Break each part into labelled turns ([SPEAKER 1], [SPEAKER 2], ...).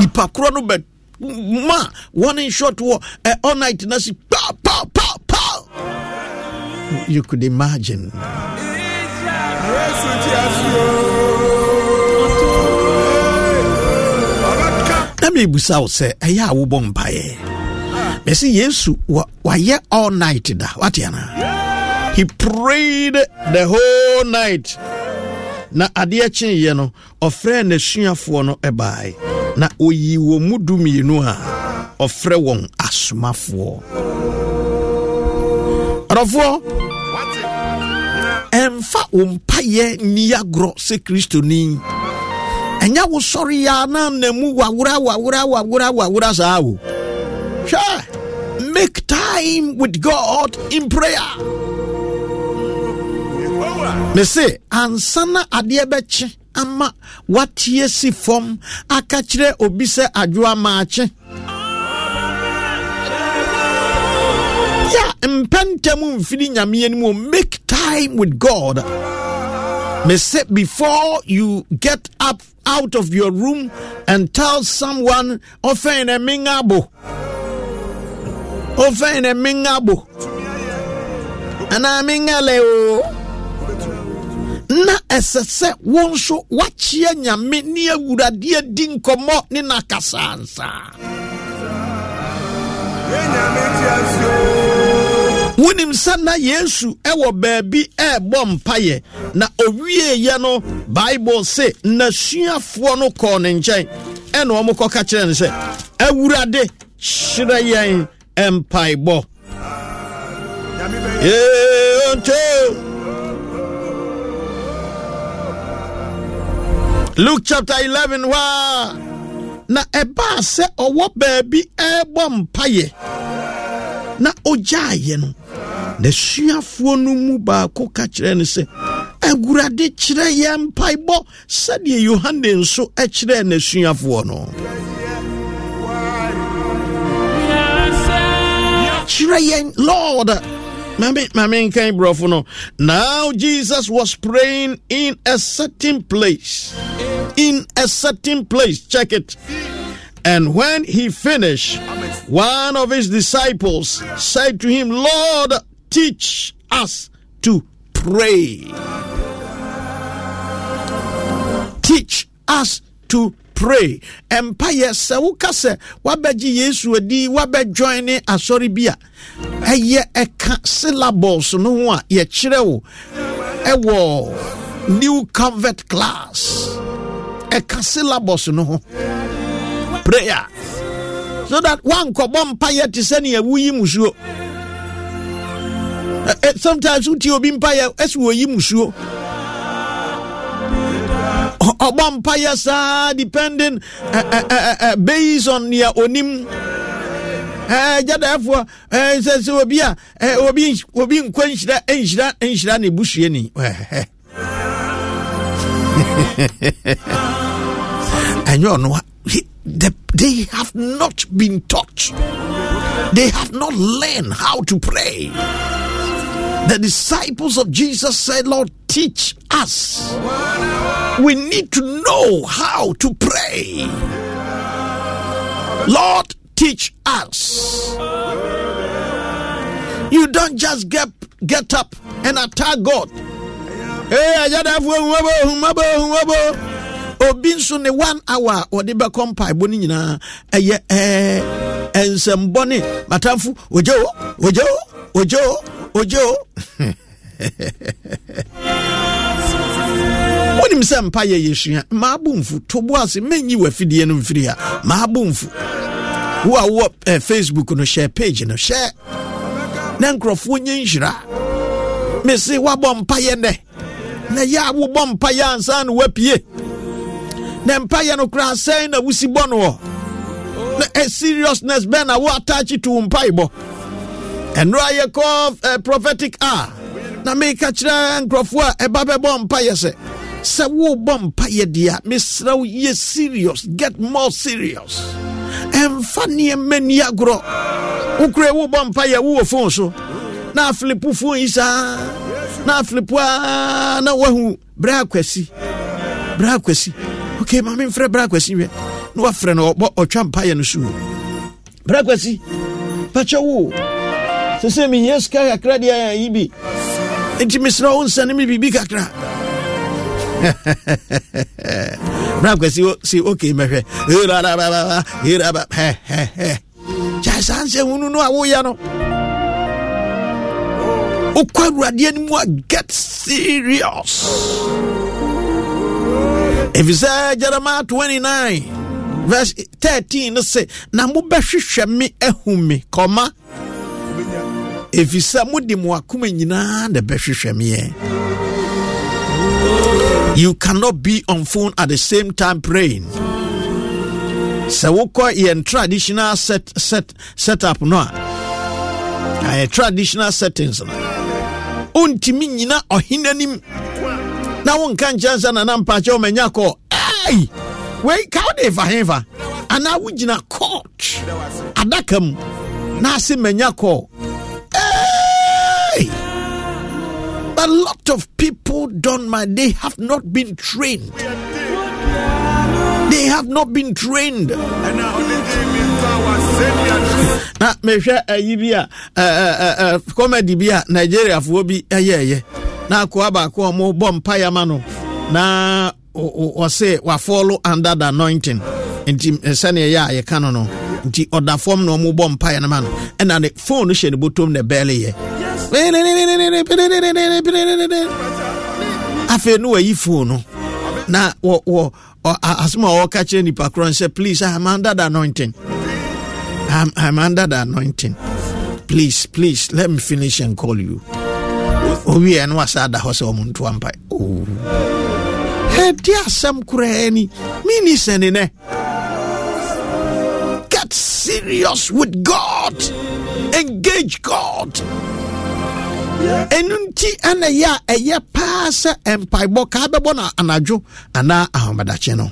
[SPEAKER 1] nipa korɔ no bɛ ma shot wɔ eh, all night pow pow you could imagine. Na mebusa wo sɛ ɛyɛ a wobɔ mpaeɛ. Mɛsɛ yesu wa- wayɛ all night da wate he prayed the whole night. Na adeɛ kyeeɛ no ɔfrɛ n'asuafoɔ no na oyi wɔ mu du mmienu a ɔfrɛ wɔn asomafoɔ. Ɔdɔfoɔ ɛmfa wo mpayɛ nni agorɔ sɛ kristoni ɛnyɛ wo sɔre yɛ na namu wawora wawora wawora wawora saa o. Hwɛ! Make time with god in prayer. Me se ansa na adeɛ bɛkye ama watie si fam aka kyerɛ obi sɛ adwoa maakye. Ya mpɛntɛm mfiri nyame anim o make time with god. Me say before you get up out of your room and tell someone often a mingabo often a mingabo and I mingale na ɛsɛ sɛ wo nso woakyea nyame ne awurade di nkɔmmɔ ne nakasa ansa. Wonim sɛ na yesu ɛwɔ baabi ɛɛbɔ mpayɛ na owieeɛ no bible se n'asuafoɔ no kɔɔ ne nkyɛn. Ɛna ɔmo kyerɛ no sɛ awurade hyerɛ yɛn mpaebɔ yɛnto luke chapter 11 hɔ a na ɛbaa sɛ ɔwɔ baabi ɛɛbɔ mpayɛ na ogyaeɛ no n'asuafoɔ no mu baako ka kyerɛ no sɛ awurade kyerɛ yɛn mpaebɔ sɛdeɛ yohane nso kyerɛɛ n'asuafoɔ no. Kyerɛ yɛn lord Now jesus was praying in a certain place. In a certain place. Check it. And when he finished one of his disciples said to him lord teach us to pray. Teach us to pray. Empire sɛ woka sɛ woabɛgye yesu adi woabɛjoin ne asɔre bi a ɛyɛ ɛka syllables no ho a yɛkyerɛ wo. Ɛwɔ new convert class. Ɛka syllables no ho. Prayer. So that wankɔbɔ mpayɛ te sɛnea woyi musuo sometimes wotie obi mpayɛ ɛsɛ wɔyi musuo ɔbɔ mpayɛ saa depending uh, uh, uh, based on nea onim. Eh, gyadaefoɔ eh, sɛ sɛ obi a eh, obi obi nkɔ nhyira nhyira nhyira ne busuani Ɛhɛ. ɛnyɛ ɔno they have not been taught. They have not learned how to pray. The disciples of jesus said lord teach us we need to know how to pray. Lord teach us. You don't just get get up and attack god. Hey, obi nso ne one hour a wɔde bɛkɔ mpaebɔ no nyinaa. Ɛyɛ ɛɛ nsɛmbɔ ne matamfo ogye o ogye o ogye o ogye o wonim sɛ mpa yɛ yɛsua. Maabo mfu. To bo ase. Menyi w'afidie no mfiri a maabo mfu. Wo a wowɔ eh, facebook no hyɛ page no hyɛ na nkurɔfoɔ nyɛ nhyira. Mese woabɔ mpayɛ nnɛ. Na yɛ a wobɔ mpayɛ ansa na woapue. Na mpayɛ no koraa sɛn na wosi bɔ no wɔ? Na ɛ seriousness bɛn na wo attach to wo mpaebɔ ɛno a yɛkɔ eh, prophetic a na meka kyerɛ nkurɔfoɔ a ɛba bɛbɔ mpayɛ sɛ sɛ wobɔ mpayɛ deɛ mesrɛ wo yɛ serious. Get more serious. Ɛmfa nneɛma ni agorɔ. Wokura wobɔ mpayɛ wowɔ phone so. Na afilipo phone yi saa. Na afilipo a na wahu berɛ akwasi. Berɛ akwasi. Ok ma memfrɛ berɛ akwasi wɛ na wafrɛ no ɔbɔ ɔtwa mpayɛ no so berɛ akwasi. Pakyɛ wo. Sɛ sɛ mehia sika kakra deɛ yi bi. Enti mesrɛ wo nsɛne me biribi kakra berɛ akwasi si ok mɛhwɛ Erababa, eraba, hɛ, hɛ, hɛ. gyae saa nsɛ hunu no a woyɛ no. Wokɔ awurade anim a get serious. Ɛfiri sɛ jeremiah 29 verse 13 no sɛ na mobɛhwehwɛ me ahu me kɔma ɛfiri sɛ mode mo akoma nyinaa na bɛhwehwɛ meɛ you cannot be on phone at the same time praying. Sɛ wokɔ yɛn traditional set, set, setup no a traditional settings no wontumi nyina ɔhene anim. Na wonka nkyɛn sɛ nana mpakyɛ ɔmanya kɔɔ ei! Wei ka wode fa hefa anaa wogyina court adaka mu na ase manya kɔɔ a lot of people don't mind. They have not been trained. They have not been trained. Na mehwɛ eh, ayi bi a ɛ, ɛ, comedy bi a nigeriafoɔ bi na akoa baako a ɔmobɔ mpayɛ ma no. Na ɔse wafɔlo under the anointing. Nti eh, sɛneɛ ɛyɛ a yɛka no no. Nti ɔda fam na ɔmobɔ mpayɛ no ma no. Ɛna ne phone no hyɛ ne na afei ne wayi phone no na wɔ, asɛm a wɔka kyerɛ nipa korɔ sɛ please I'm under the anointing I'm, I'm under the anointing. Please, please, let me finish and call you. Owie no wasa da hɔ sɛ ɔmo ntoa mpae. Oh. Ɛde asɛm koraa ni. Mini sɛne nɛ. Get serious with God. Engage God. Ɛno nti ɛna ɛyɛ a ɛyɛ paa sɛ mpaebɔ kaa bɛbɔ no anadwo anaa ahomadakye no.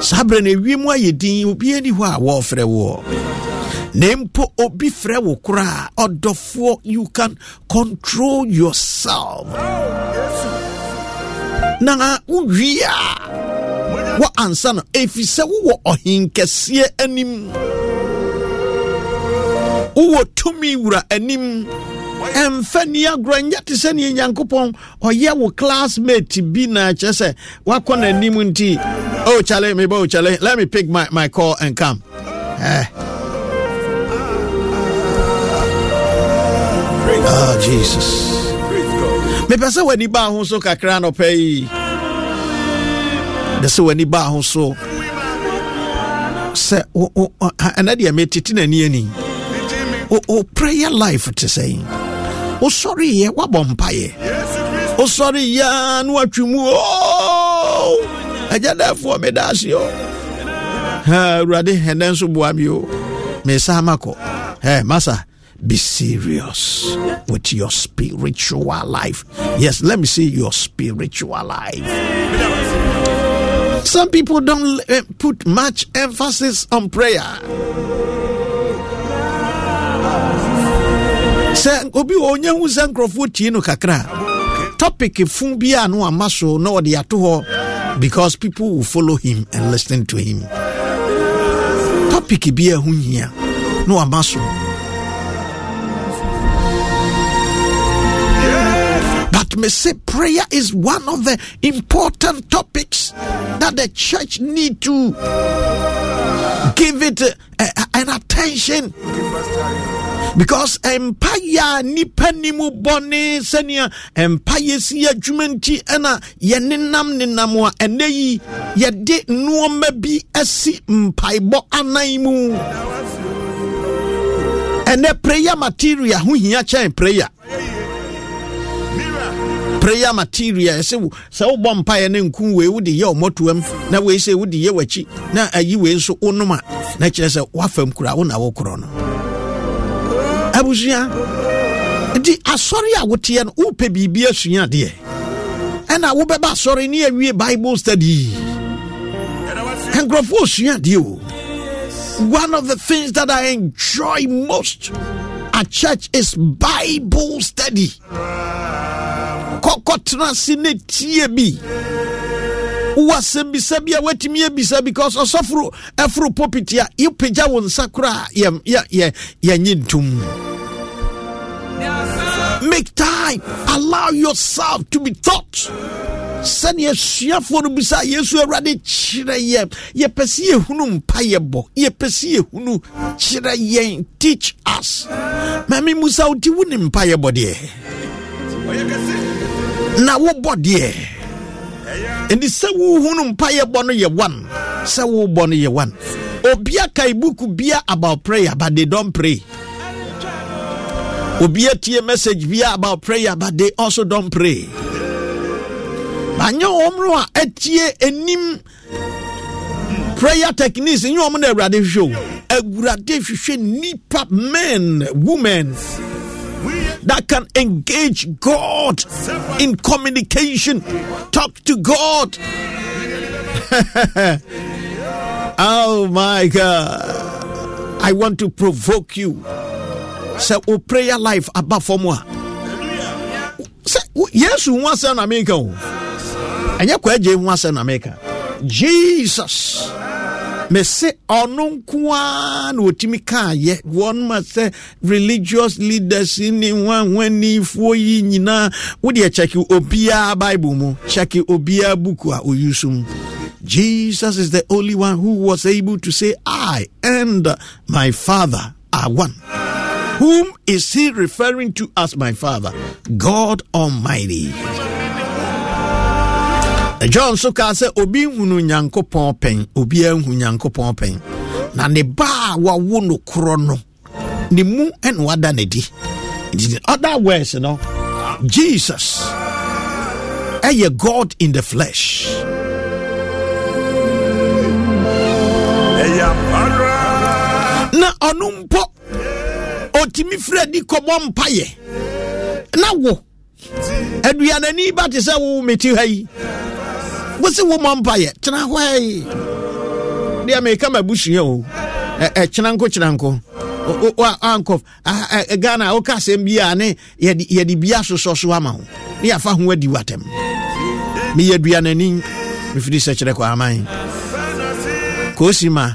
[SPEAKER 1] Saa berɛ no ewiem ayɛ din obiara ni hɔ a wɔɔfrɛ woɔ na mpo obi frɛ wo koraa ɔdɔfoɔ you can control yourself. Na wowie a wɔ ansa no ɛfiri sɛ wowɔ ɔhenkɛseɛ anim. Wowɔ tumi wura anim. Ɛmfa ni agorɔ nyɛ te sɛ neɛ nyankopɔn. Ɔyɛ wo classmate bi na kyerɛ sɛ woakɔ n'anim nti oh chale meba oh chale let me pick my, my call and come. Eh. oh jesus. Mepɛ w'ani ho so kakra w'ani ho so. Ani o prayer life te sɛ wosɔreyɛ woabɔ wosɔreyɛ a na watwe mu o agya dɛfoɔ meda ase o awurade ɛnɛ nso boa me o mesa makɔ hey, masa be serious with your spiritual life. Yes let me say your spiritual life. Some people don't uh, put much emphasis on prayer sɛ obi ɔnya hu sɛ nkurɔfoɔ tie no kakra. Topic fu bi a no ama so na ɔde ato hɔ because people will follow him and listen to him. Topic bi a ɛho hia na wama so But me say prayer is one of the important topics that the church need to give it uh, uh, an attention. because empire ni mu bɔne sɛnea empire si adwuma nti ɛna yɛnenam nenam a ɛnɛ yi yɛde nnoɔma bi asi mpaebɔ anan mu ɛnɛ prayer material ho hia prayer prayer material ɛsɛ wo- sɛ wobɔ mpaeɛ ne nku wei wode yɛ ɔmmɔtoam na wei sɛ wode yɛ w'akyi na ayi wei nso wonom a na kyerɛ sɛ woafam kura wo na wokorɔ no. Abusua nti asɔre a woteɛ no wopɛ biribi asua adeɛ ɛna wobɛba asɔre ne awie bible study. Nkurɔfoɔ osua adeɛ o. One of the things that i enjoy most at church is bible study kɔkɔtena ase ne tie bi. Wowɔ asɛm bi a woatumi abisa because ɔsɔforo ɛforo popiti a yɛpagya wo nsa koraa yɛ- yɛ- yɛ- yɛnye ntom. Make time. Allow yourself to be taught. Sɛnea asuafoɔ no bisa yesu awurade kyerɛ yɛ yɛpɛ sɛ yɛhunu mpa yɛbɔ yɛpɛ sɛ yɛhunu kyerɛ yɛn. Teach us. Mame mu sa woti wo ne mpa yɛbɔ deɛ na wobɔ deɛ. Nti sɛ wohunu mpayɛ bɔ no yɛ one sɛ wobɔ no yɛ one. Obia kae buku bia about prayer but they don't pray. Obia tie message bia about prayer but they also don't pray. Anyɛ wɔm no a atie anim prayer techniques. Nyɛ wɔm no awurade hwehwɛ o awurade hwehwɛ nipa men women that can engage God in communication. Talk to God. oh my God. I want to provoke you. Say, o prayer life about for moi. Say, oh, yes, who wants an America? And you quite America. Jesus. Mese ɔno nko ara na ɔtumi kaayɛ wɔn ma sɛ religious leaders ne wanwanifoɔ yi nyinaa wodeɛ kyɛke obiara bible mu. Kyɛke obiara buku a ɔyi so jesus is the only one who was able to say i and my father are one. Whom is he referring to as my father? God almighty john nso kaa sɛ obi nhunu nyankopɔn pɛn obiara nhu nyankopɔn pɛn. Na ne ba a wawo no korɔ no ne mu ɛna wada n'adi in other words no jesus ɛyɛ god in the flesh. Na ɔno mpo ɔtumi firi adi kɔbɔ mpayɛ na wo aduanani ba te sɛ wo meti ha yi wosi wo mɔ mpayɛ tena hɔ yi. Deɛ meka ma busua o Ɛ- ɛ, kyena nko. O- o- o- ankɔ Ah, ɛ, ɛ, ghana woka asɛm bi a ne yɛde yɛde bi asosɔ so ama wo ne yɛafa ho adi watam meyɛ aduanani mefiri sɛ kyerɛ kɔ aman koosi ma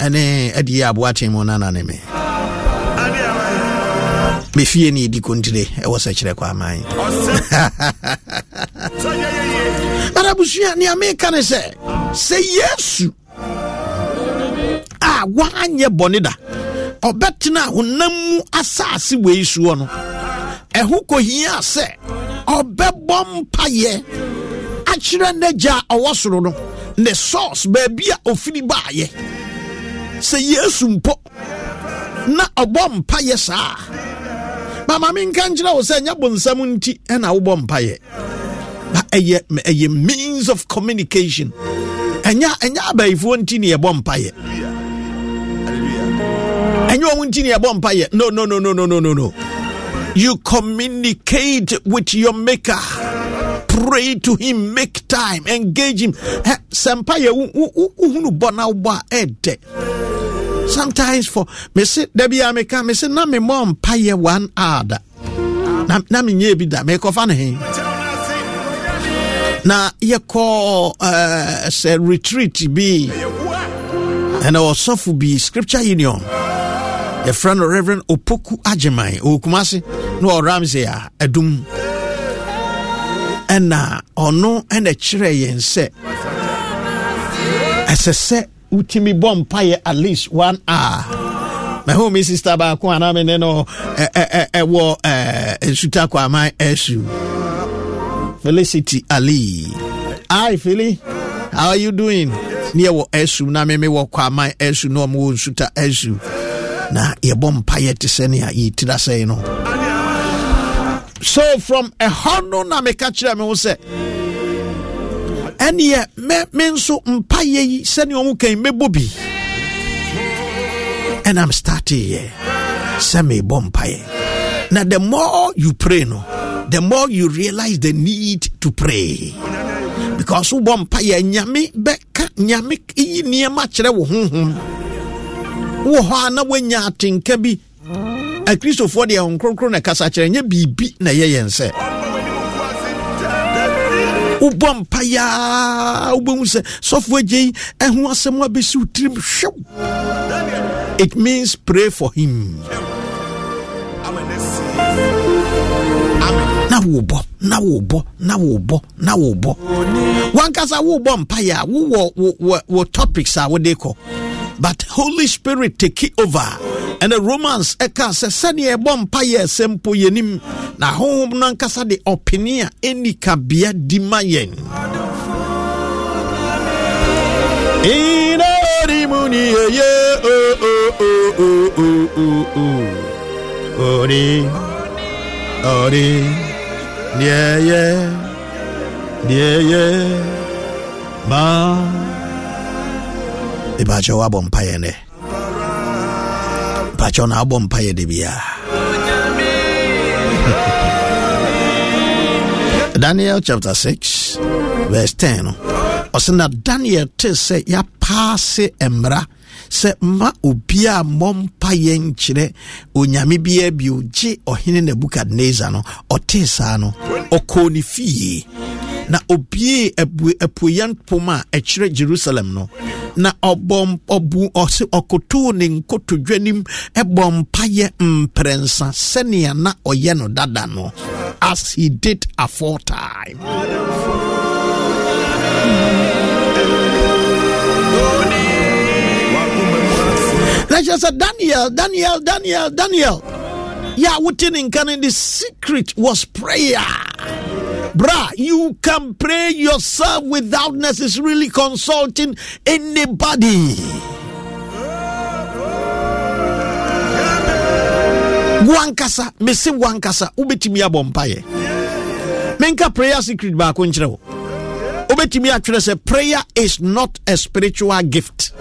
[SPEAKER 1] ɛne adie aboaten mu nana ne me mefie ne yɛdi kontire ɛwɔ sɛ kyerɛ kɔ aman. Bara abusua nea meka ne sɛ sɛ yesu a wanyɛ bɔne da ɔbɛtena honam mu asase wei soɔ no ɛho kɔhia sɛ ɔbɛbɔ mpayɛ akyerɛ n'agya a ɔwɔ soro no ne source baabi a ɔfiri baayɛ. Sɛ yesu mpo na ɔbɔ mpayɛ saa mama menka nkyerɛ wo sɛ ɛnyɛ bonsam nti ɛna wobɔ mpayɛ na ɛyɛ ɛyɛ means of communication. Ɛnyɛ ɛnyɛ abayifoɔ nti ne yɛbɔ mpayɛ ɛnyɛ ɔmo nti ne yɛbɔ mpayɛ no no no no no no no no. You communicate with your maker. Pray to him make time engage him. Sɛ mpayɛ wohunu bɔ na wobɔ a ɛdɛ sometimes for me se da bia meka me se na memmɔ mpayɛ one hour da na, na menyɛ bi da mekɔfa ne he. Na yɛkɔ uh, sɛ retreat bi. Ɛna bi scripture union. Yɛfrɛ no reverend opoku agyeman ɔwɔkuma ase na ɔramsey a adum ɛna ɔno ɛna kyerɛ yɛn sɛ ɛsɛ sɛ wotumi bɔ mpayɛ at least one hour. Mahu me sister baako anaa me ne no ɛwɔ nsuta kwaman asu felicity ali. Hi philly how are you doing? Ne yɛwɔ asu na me mewɔ kwaman asu na ɔmwɔ nsuta asu na yɛbɔ mpayɛ te sɛ ne a yɛtira sɛe no. So from ɛhɔ no na meka kyerɛ me ho sɛ ɛneɛ me, nso mpayɛ yi sɛnea ɔmo kan mɛbɔ bi. And I'm starting here. Sɛ mebɔ mpayɛ na the more you pray no the more you realize the need to pray. Because wobɔ mpayɛ nyame bɛka nyame yi nneɛma kyerɛ wo honhom. Wowɔ hɔ a na woanya atenka bi. Akristofoɔ deɛ na kasa kyerɛ nyɛ biribi na ɛyɛ yɛn sɛ wobɔ mpayaa wobɛhu sɛ sɔfoɔ agye yi ɛho asɛm abɛsi wo tirim hwew it means pray for him. Na wobɔ na wobɔ na wobɔ na wobɔ. Wankasa wobɔ mpayɛ a wowɔ wo topics a wode kɔ but holy spirit take it over. Ɛna romans eh, ɛka sɛ sɛdeɛ ɛbɔ eh, mpa yɛ sɛ mpo yɛnim na honhom no ankasa de ɔpene a ɛni kabea di ma ìbàkyɛ wabɔ mpayɛ nɛ mpakyɛ na abɔ mpayɛ de biara daniel chapter 6 verse 10 no ɔsɛ na daniel te sɛ yɛapaase mmara sɛ ma obiaa mmɔ mpayɛ nkyerɛ onyame biaa bio gye ɔhene nebukadnezar no ɔtee saa no ɔkɔɔ ne fie na obiee apueya pom a ɛkyerɛ jerusalem no. Na ɔbɔ ɔbu ne nkotodwanim ɛbɔ mpayɛ mprɛnsa sɛnea na ɔyɛ no dada no. As he did aforetime. Na kyerɛ sɛ daniel daniel daniel daniel. Yɛ wote ne nka the secret was prayer Bra, you can pray yourself without necessarily consulting anybody. wankasa mese wankasa wobɛtumi abɔ mpayɛ menka prayer secret baako nkyerɛ wo. Wobɛtumi atwerɛ prayer is not a spiritual gift.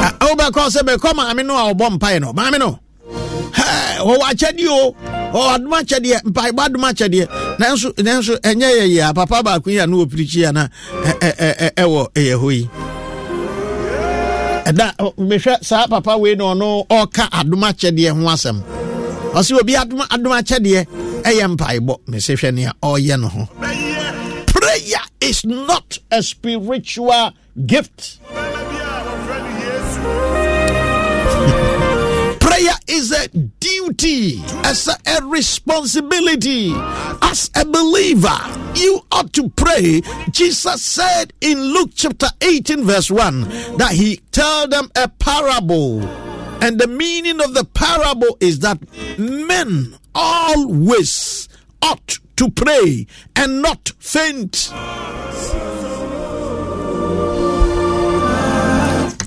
[SPEAKER 1] Ah, wobɛkɔ sɛ bɛkɔ maame no a ɔbɔ mpaeɛ no. Maame no ɔwɔ akyɛdeɛ o. Ɔwɔ adom akyɛdeɛ mpaebɔ adom akyɛdeɛ. Nanso nanso ɛnyɛ yɛyɛ a papa baako yi a na wɔpirikyi a na ɛwɔ ɛyɛ hɔ yi. Ɛda mehwɛ saa papa wei na ɔno ɔka adom akyɛdeɛ ho asɛm. Ɔsɛ obi adom adom akyɛdeɛ ɛyɛ mpaebɔ. Mese hwɛ nea ɔreyɛ no ho. Prayer is not a spiritual gift is a duty, as a, a, responsibility. As a believer, you ought to pray. Jesus said in Luke chapter 18, verse 1, that he told them a parable. And the meaning of the parable is that men always ought to pray and not faint.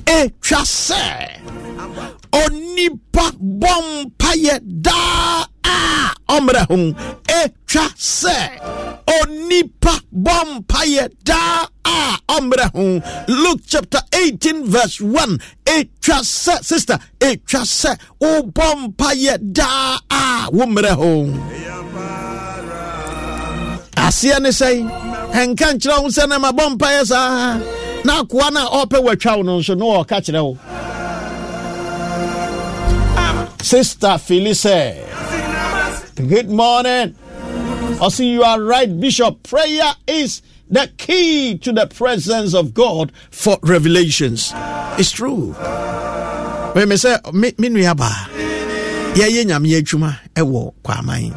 [SPEAKER 1] Eh, ɛtwa sɛ onipa bɔ mpayɛ daa. A ɔmmerɛ ho ɛtwa sɛ onipa bɔ daa. A ɔmmerɛ ho luke chapter 18 verse 1 ɛtwa sɛ sister. Ɛtwa sɛ wobɔ mpayɛ daa. A wo mmerɛ ho aseɛ ne sɛ ɛnka nkyerɛ wo sɛ na mabɔ saa. Na akoa no a ɔpɛ watwa wo no nso na kyerɛ wo Sister Felice. Good morning. I see you are right, Bishop. Prayer is the key to the presence of God for revelations. It's true. When me say me me nuaba. Ya ye nyame adwuma ɛwɔ kwaman.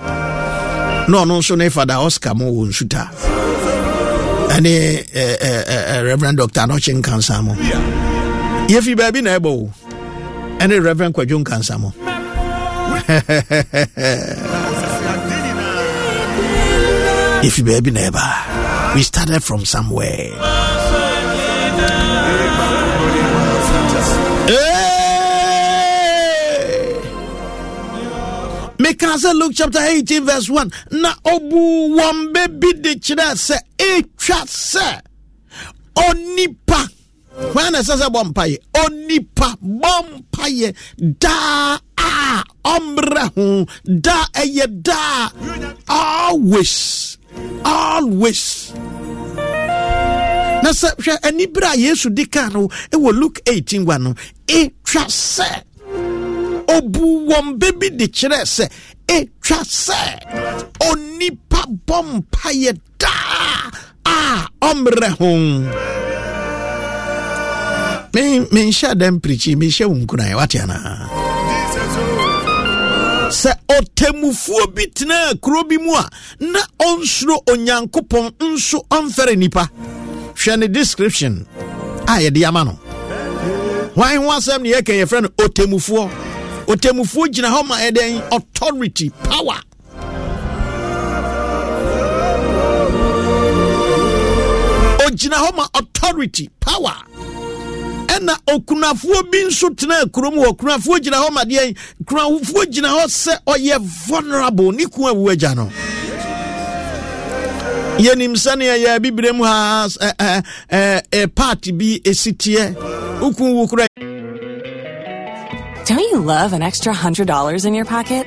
[SPEAKER 1] Na ɔno nso ne fada Oscar mo wɔ nsuta. Ɛne eh, eh, eh, Reverend Dr. Anɔkye Nkansa mo. Yɛfi baabi na ɛbɔ o. Ɛne Reverend Kwadwo Nkansa mo. if you baby never we started from somewhere. Meka sɛ luke chapter 18 verse 1 na ɔbu wɔn bɛbi de kyerɛ sɛ ɛtwa onipa. Hwan na ɛsɛ mpayɛ onipa bɔ mpayɛ daa a ɔmmerɛ ho daa ɛyɛ daa always always. Na sɛ hwɛ anibere a yesu di ka no ɛwɔ luke 18 wa no ɛtwa sɛ obu wɔn bɛbi de kyerɛ sɛ ɛtwa sɛ onipa bɔ mpayɛ daa a ɔmmerɛ ho menhyɛ dɛm pirikyi mehyɛ wo nkura wate anaa sɛ ɔtamufuo bi tena kuro bi mu a na ɔnsuro onyankopɔn nso ɔmfɛre nipa hwɛ ne description a yɛde ama no. Hwan ho asɛm ne yɛka yɛfrɛ no ɔtamufoɔ ɔtamufoɔ gyina hɔ ma ɛdɛn? Authority power. Ɔgyina hɔ ma authority power. Okunafoɔ bi nso tena kurom hɔ kunafoɔ gyina hɔ kunafoɔ gyina hɔ sɛ ɔyɛ vulnerable. Ne kun awu agya no. Yɛnim sɛneɛ yɛ bibire mu ha part bi ɛsi teɛ. Wokun wo kora.
[SPEAKER 2] Don't you love an extra $100 in your pocket?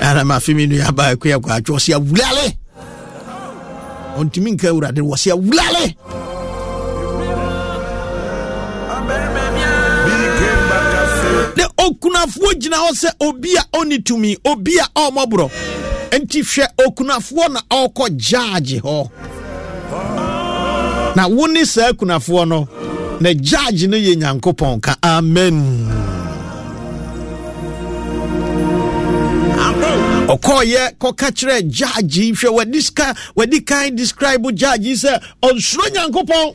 [SPEAKER 1] ana mafe me nuaba ɛkɔ yɛ kɔ atwɛ ɔsɛ awurale ɔntumi nka awurade wɔsɛ awurale ne okunafoɔ gyina hɔ sɛ obi a ɔne tumi obi a ɔmmɔborɔ enti hwɛ okunafoɔ na ɔrekɔ gyaagye hɔ na wo ne saa akunafoɔ no na gyaagye no yɛ nyankopɔn ka amen. Ɔkɔɔyɛ kɔka kyerɛ gyaagye hwɛ wɔde sika wɔde kan describe gyaagye sɛ ɔnsuro nyankopɔn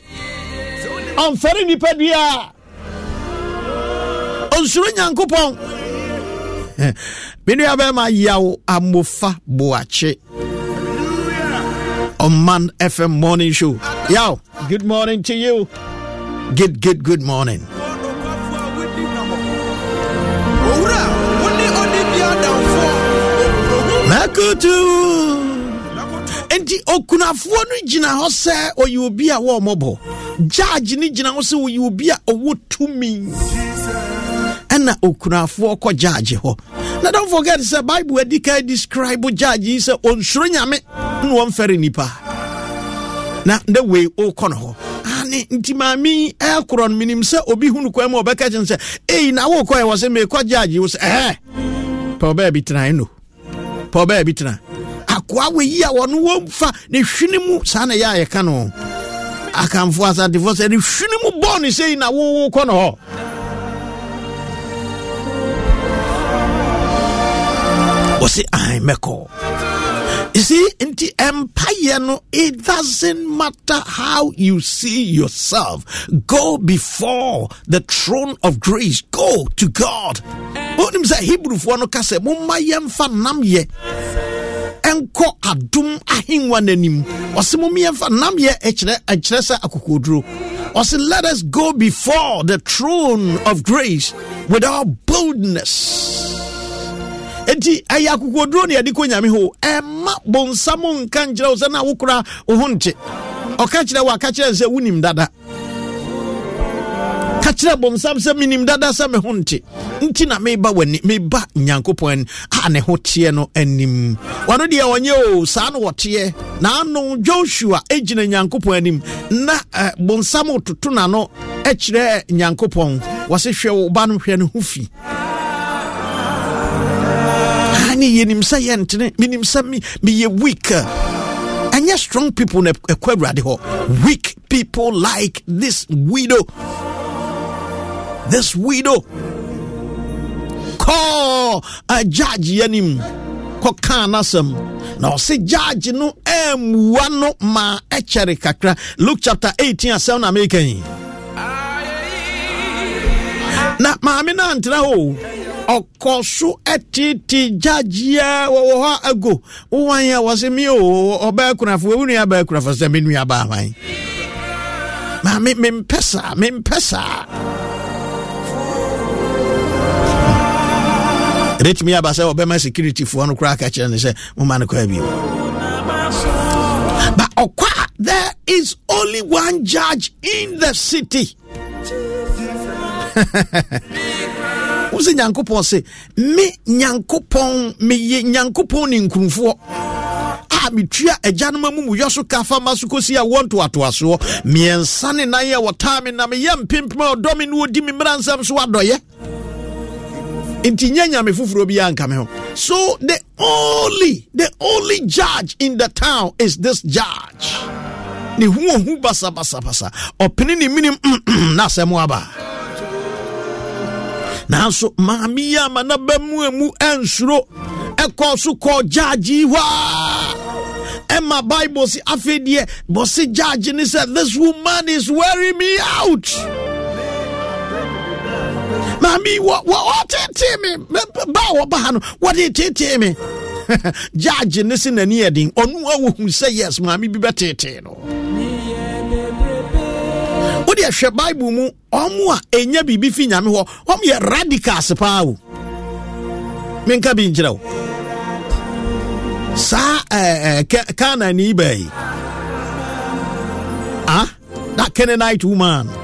[SPEAKER 1] ɔmfɛre nipa biara ɔnsuro nyankopɔn me nua yaw amofa boakye on Man FM Morning Show. Yo, good morning to you. Good, good, good morning. Makutu. Enti okunafoɔ no gyina hɔ sɛ ɔyɛ obi a wɔmmɔbɔ. Gyagye no gyina hɔ sɛ ɔyɛ obi a ɔwɔ tumi. Ɛna okunafoɔ kɔ gyagye hɔ. Na don't forget sɛ bible adi ka describe gyagye yi sɛ ɔnsuro nyame na wɔmfɛre nipa na na wei wokɔ no hɔ. Ane nti maame ɛkorɔ no menim sɛ obi hunu kwan mu ɔbɛka kyɛn sɛ ei na wokɔ ɛ wɔ sɛ mekɔ gyagye wo sɛ ɛhɛ. Pɛ ɔbɛɛ bi no. Pɛ ɔbɛɛ bi tena. Akoa wɔyi a wɔno wɔmfa ne hwene mu saa na ɛyɛ a yɛka no. Akamfoɔ asantefoɔ sɛ ne hwene mu bɔɔ ne sɛi na wowokɔ no hɔ. Wɔse ai mɛkɔ you see in the empire no it doesn't matter how you see yourself. Go before the throne of grace. Go to god. Wonim sɛ hebrefoɔ no ka sɛ momma yɛmfa namyɛ ɛnkɔ adom ahengua n'anim. Ɔse ɛkyerɛ ɛkyerɛ sɛ akokoduro ɔse let us go before the throne of grace with our boldness enti ɛyɛ akokoduro ne yɛde kɔ nyame ho. Ɛma bonsam nka nkyerɛ wo sɛ na wokora wo ho nte. Ɔka kyerɛ wo aka kyerɛ sɛ wonim dada. Ka kyerɛ bonsam sɛ menim dada sɛ me ho nte. Nti na meba w'ani meba nyankopɔn a ne ho teɛ no anim. Wɔno deɛ ɔnyɛ o saa no wɔteɛ. Na ano joshua gyina nyankopɔn anim. Na bonsam toto n'ano kyerɛ nyankopɔn. Wɔse hwɛ wo ba no hwɛ no ho fi. Ne yɛnim sɛ yɛntene menim sɛ meyɛ weak. Ɛnyɛ strong people na ɛkɔ awurade hɔ. Weak people like this widow. This widow. Kɔɔ a judge yɛnim kɔkaa n'asɛm. Na ɔse judge no ammua no ma ɛkyɛre kakra. Luke chapter 18 asɛm na meka na maame no antena hɔ ɔkɔ so tete gyagyeɛ. Wɔwɔ hɔ ago. Wowan a wɔ se me o ɔbɛɛ kunafo wo nua bɛɛ kunafo sɛ me nua baa hwan? Ma me mempɛ saa mempɛ saa. Ɛbɛtumi aba sɛ wɔbɛma securityfoɔ no koraa ka kyerɛ no sɛ moma no kɔa bio. But ɔkɔ a there is only one judge in the city wo sɛ nyankopɔn se me nyankopɔn meyɛ nyankopɔn ne nkurumfoɔ a metua agyanom amumuyɔ so ka fa ma so kɔsi a wɔntoatoasoɔ miɛnsa ne nan a wɔtaa me na meyɛ mpempem a ɔdɔ me ne wɔdi me mmara nsɛm so adɔyɛ. Nti nyɛ nyame foforɔ bi anka me ho. So the only the only judge in the town is this judge. Ne hu ohu basabasabasa. Ɔpene ne minim na asɛm aba nanso maame yi ama na ba mu emu ansuro ɛkɔ so kɔ gyaagye hɔ a. Ɛma bible si afei deɛ bɔse gyaagye ne sɛ this woman is wearing me out. Maame wɔtetee me. Ba a wɔba ha no wɔde tetee me. Gyaagye ne se n'ani ɛden ɔno a wɔhu sɛ yes maame bi bɛtetee no wode hwɛ bible mu ɔmo a ɛnya biribi fi nyame hɔ. Ɔmo yɛ radicals paa o. Menka bi nkyerɛ wo. Saa kanani baa yi ah? That canaanite woman.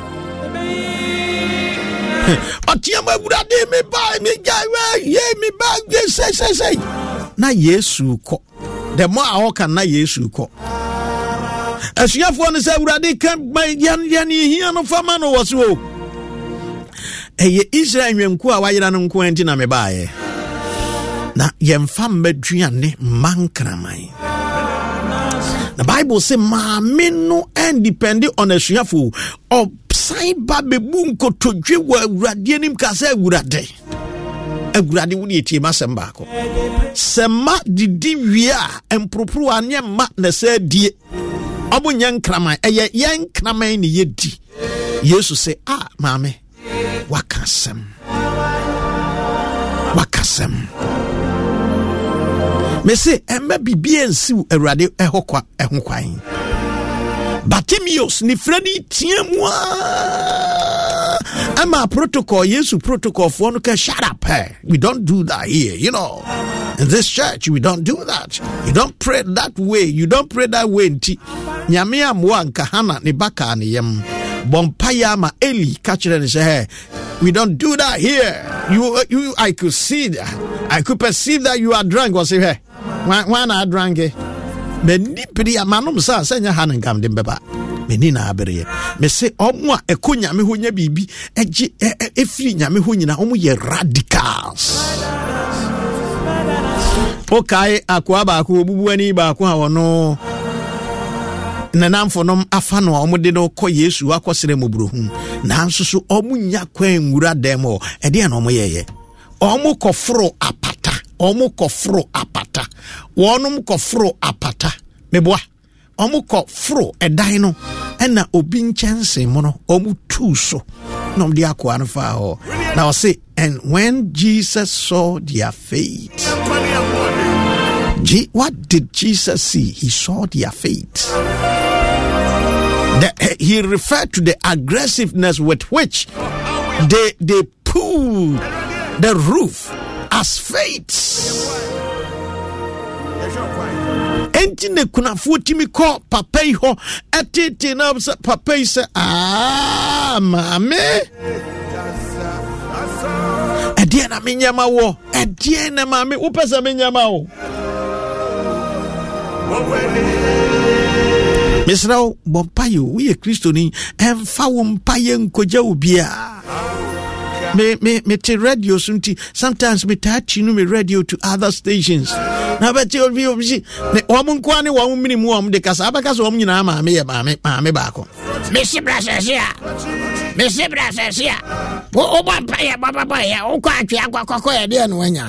[SPEAKER 1] Ɔteɛma awurade meba megya ye meba sɛsɛsɛi. Na yesu kɔ. The more a ɔka na yesu kɔ asuafoɔ no sɛ awurade ka yɛne hia no fama no wɔ so o. Ɛyɛ israel nnwamku a wayera no nko nti na mebaeɛ. Na yɛmfa mma duane mma nkraman. Na bible sɛ maame no andepende on asuafo ɔsan ba bɛbu nkotodwe wɔ awurade anim ka sɛ awurade. Awurade wo ne ɛtie ma asɛm baako. Sɛ ma didi wie a mporoporowa nyɛ mma na sɛ die ɔmo nyɛ nkraman. Ɛyɛ yɛn nkraman ne yɛdi yesu sɛ a maame waka asɛm. Wakasɛm mese ɛmma biribia nsiw awurade ɛhɔ kwa ɛho kwan. Batimios ne frɛ no tia mu a protocol yesu protocolfoɔ no shut up eh? we don't do that here you know. In this church we don't do that. You don't pray that way. You don't pray that way nti. Nyame ammoa nka hana ne ba kaa ne yam. Eli ka kyerɛ ne hey, we don't do that here. You, you i could see that. I could perceive that you are drunk. Wɔ se hɛ wan na adranke m'ani bere a manom sa sɛ nyɛ ha ne nkam de mbɛba m'ani na abereɛ mese ɔmo a ɛkɔ nyame hɔ nya biribi ɛgye ɛfiri nyame hɔ nyina ɔmo yɛ radicals wokae akoa baako obubu ani baako a wɔno nenamfonom afa no a ɔmode no kɔ yesu akɔsrɛ mmɔborɔhu nanso so ɔmo nya kwan nwura dɛm hɔ ɛdeɛ na ɔmo yɛyɛ ɔmo kɔforo apata ɔmo kɔforo apata. Wɔnom kɔforo apata. Meboa. Ɔmo kɔforo ɛdan no ɛna obi nkyɛnse mu no ɔmo tuu so. Na ɔmde akoa no faa hɔ. Na ɔse and when jesus saw their faith Je- what did Jesus see? He saw their faith. The- he referred to the aggressiveness with which they they pulled the roof as faith. Enti ne kunafoɔ tumi kɔ papa yi hɔ ɛtete na sɛ papa yi sɛ aa maame. Ɛdeɛ na menyɛma wɔ? Ɛdeɛ na maame wopɛ sɛ menyɛma wo? Mesrɛ wo bɔ mpayɛ woyɛ kristoni ɛmfa wo mpayɛ nkɔgya wo biaa me me mete radio so nti sometimes metaa no me radio to other stations. Na bɛte obi obi si ne wɔn nkoa ne wɔn mini mu wɔn de kasa. Abɛka sɛ wɔn nyinaa maame yɛ maame maame baako.
[SPEAKER 3] mesi bra sɛse a. Mesi bra sɛse a. Wo- wobɔ mpayɛ bɔbɔbɔyɛ wokɔ atwe akɔkɔkɔ yɛ deɛ no wanya.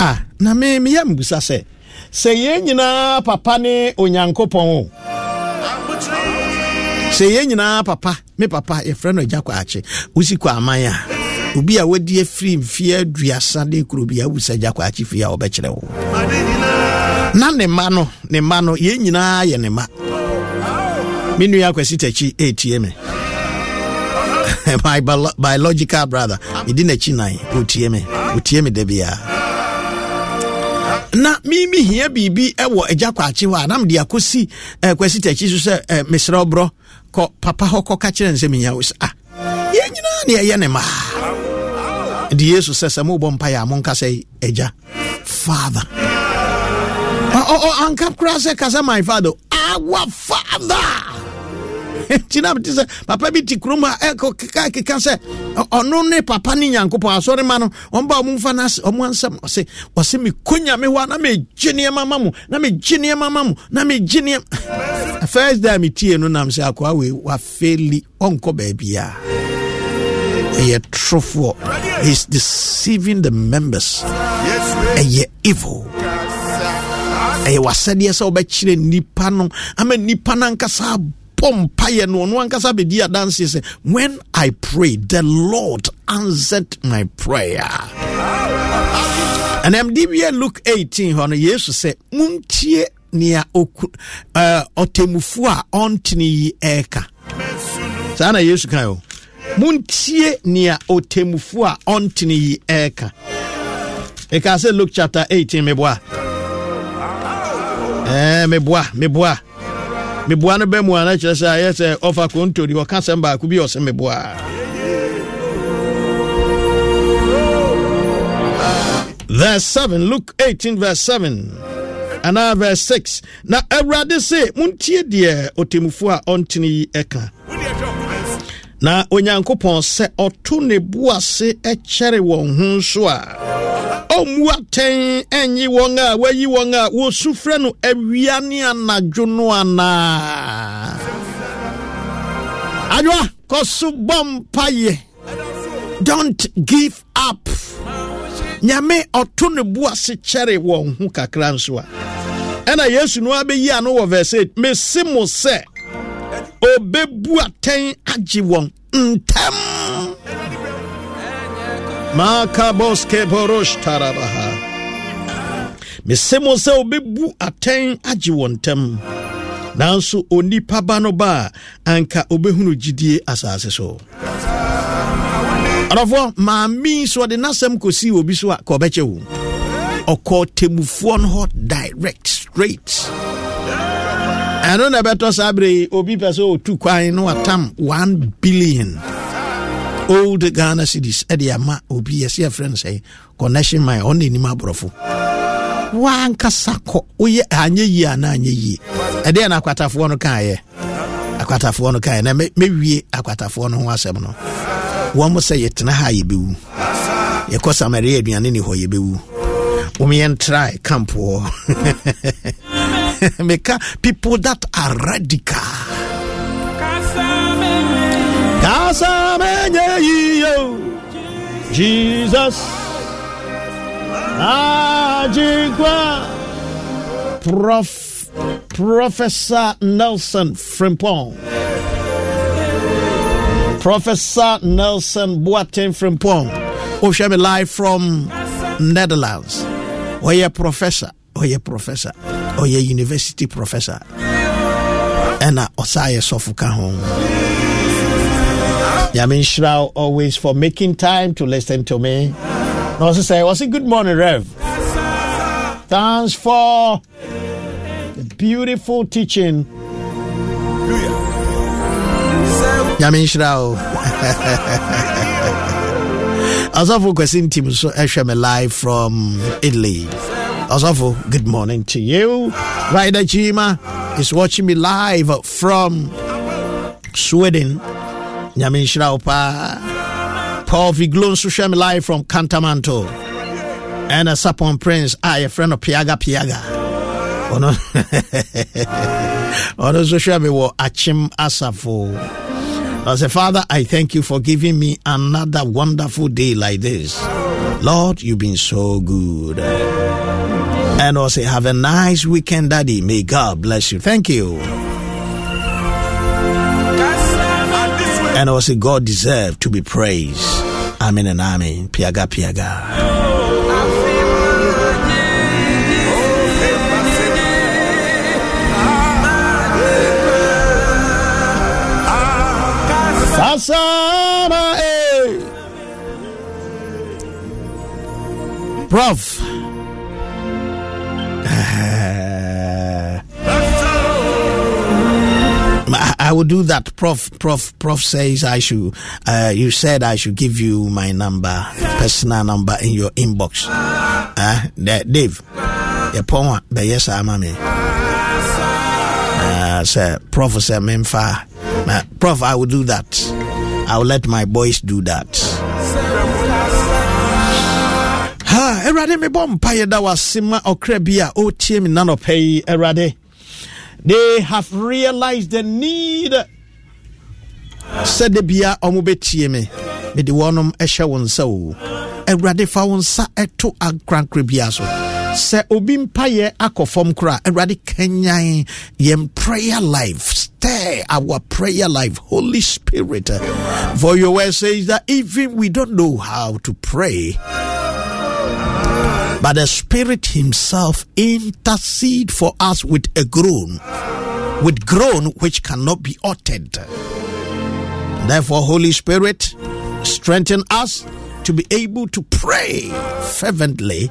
[SPEAKER 1] Ah na me meyɛ mbusa sɛ sɛ yɛn nyinaa papa ne onyankopɔn o sɛ yɛn nyinaa papa me papa yɛfrɛ no agya kɔ akye wosi kɔ aman a obi a wadi afiri mfeɛ aduasa de kuro bi a wobu sɛ agya kɔ akye fie a wɔbɛkyerɛ wo. Na ne mma no ne mma no yɛn nyinaa yɛ ne mma. Me nua akwasi takyi ɛɛtie me my bio- biological brother medi n'akyi nan ɔtie me ɔtie me da biara na mimi hia biribi wɔ agya kwakye hɔ a na mede akɔsi eh, kwasi takyi so sɛ eh, mesrɛ wo borɔ kɔ papa hɔ kɔka kyerɛ no sɛ menya wo sɛ ah yɛn nyinaa ne ɛyɛ ne maa de yesu sɛ sɛ mobɔ mpayɛ a monka sɛ agya. Father. Anka koraa sɛ ka sɛ my father. Our father nti na mete sɛ papa bi te kurom a ɛkɔ keka sɛ ɔno ne papa ne nyankopɔn asɔre ma no ɔmba ɔmo mfa ɔmo ansɛm ɔse ɔse mekɔ nyame hɔ a na megye nneɛma ma mo na megye nneɛma ma mo na megye nneɛma first day a metie no nam sɛ akoa wei wafeli ɔnkɔ baabiaa ɛyɛ torofoɔ he's deceiving the members. Ɛyɛ evil. Ɛyɛ wasɛdeɛ sɛ wobɛkyerɛ nnipa no ama nnipa no ankasa no ankasa sɛ when i prayed the lord answered my prayer. Ɛnam de wie luke 18 hɔ no yesu sɛ montie nea ɔku- eh, a ɔntene yi ɛɛka. Saa na yesu kae o montie nea ɔtɛmufoɔ a ɔntene yi ɛɛka. Ɛka sɛ luke chapter 18 meboa. Eh, meboa meboa meboa no bɛ mu a na kyerɛ sɛ ayɛ sɛ ɔfa kontori ɔka sɛm baako bi ɔsɛ meboa. Verse 7 luke 18 verse 7 anaa verse 6 na awurade se montie deɛ ɔtɛmufoɔ a ɔntene yi ɛka. Na onyankopɔn sɛ ɔto ne bo ase kyɛre wɔn ho nso a ɔmmu atɛn ɛnye wɔn a wayi wɔn a wɔsu frɛ no awia ne anadwo no anaa adwoa kɔ so bɔ mpayɛ don't give up. Nyame ɔto ne bo ase kyɛre wɔn ho kakra nso a. Ɛna yesu no abɛyi ano wɔ verse 8 mese mo sɛ obɛbu atɛn agye wɔn ntɛm. Makaboske borosh tarabaha sɛ wobɛbu atɛn agye wɔ ntam. Nanso onipa ba no ba a anka obɛhunu gyidie asase so. Ɔdɔfoɔ maame so ɔde n'asɛm kɔsii obi so a ka wo. Ɔkɔ temufoɔ no hɔ direct straight. Ɛno na ɛbɛtɔ saa berɛ yi obi pɛ sɛ ɔtu kwan no watam 1 billion. Old ghana cities ɛde ama obi yɛsɛ yɛfrɛ no sɛ connection man ɔne anim aborɔfo. Wankasa kɔ woyɛ anyɛ yie anaa anyɛ yie. Ɛdeɛ na akwatafoɔ no kaeɛ? Akwatafoɔ no kaeɛ. Na mɛwie akwatafoɔ no ho asɛm no. Wɔn sɛ yɛtena ha yɛbɛwu. Yɛkɔ samaria aduane ne hɔ yɛbɛwu. Wɔmyɛntra camp hɔ. Meka people that are radical kasa menye yiyo jesus Ajigwa. Prof, Professor Nelson Frimpong. Professor Nelson Boateng Frimpong. Oshame me live from Netherlands. Oye professor. Oye professor. Oye university professor. Ɛna ɔsa yɛ sɔfo ka ho. Yamin Shrao always for making time to listen to me. No, also say, was it good morning, Rev? Thanks for the beautiful teaching. Yamin Shrao. Asafo Kwasin Team so Eshem live from Italy. Asafo, good morning to you. Ryder Chima is watching me live from Sweden. Yamin Shrao pa. Paul Viglon social me live from Cantamanto. And a Sapon Prince, I a friend of Piaga Piaga. Ono Ono social me wo Achim Asafo. I say, Father, I thank you for giving me another wonderful day like this. Lord, you've been so good. And also, have a nice weekend, Daddy. May God bless you. Thank you. And also, God deserves to be praised. Amen and amen. Piaga, piaga. Eh. Prof. I will do that. Prof, Prof, Prof says I should. Uh, you said I should give you my number, personal number in your inbox. Uh, Dave, your poem, but yes, I'm a man. Uh, sir, Prof said, Memfa. Uh, Prof, I will do that. I will let my boys do that. Ha, Erade me bɔ mpaeɛ da wase ma ɔkra bi a ɔtie me they have realized the need. Sɛde bia ɔmo bɛtie me. Mede wɔnom ɛhyɛ wo nsa o awurade fa wo nsa ɛto ankrankra bia so. Sɛ obi mpayɛ akɔ fam koraa awurade kanyan prayer life. Stir our prayer life holy spirit. For your word says that even we don't know how to pray but the Spirit Himself intercede for us with a groan, with groan which cannot be uttered. Therefore, Holy Spirit, strengthen us to be able to pray fervently.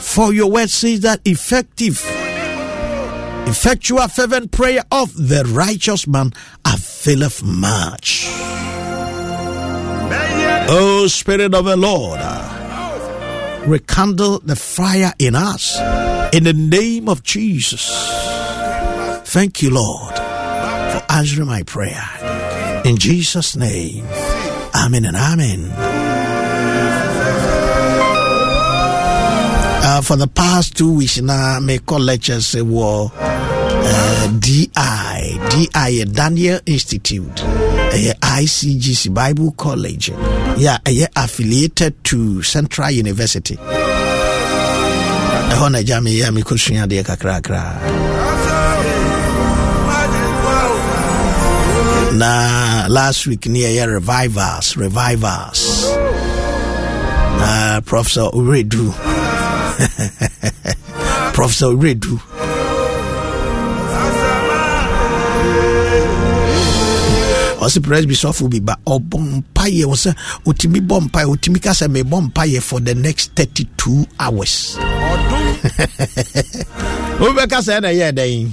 [SPEAKER 1] For your word says that effective, effectual, fervent prayer of the righteous man availeth much. O oh, Spirit of the Lord rekindle the fire in us in the name of Jesus. Thank you, Lord, for answering my prayer. In Jesus' name, Amen and Amen. Uh, for the past two weeks now, my call lectures were uh, DI, DI, Daniel Institute, uh, ICGC Bible College. Yeah, uh, affiliated to Central University. ɛhɔ na agya meyɛ mekɔsua adeɛ kakrakra na last week ne yɛyɛ revivals revivals
[SPEAKER 3] uh, professor uredu professor uredu ɔse presby sɔfo bi ba ɔbɔ mpayɛ wɔ sɛ ɔtumi bɔ mpayɛ ɔtumi ka sɛ mebɔ mpayɛ for the next 32 hours. Wobɛka sɛ ɛna ɛyɛ dɛn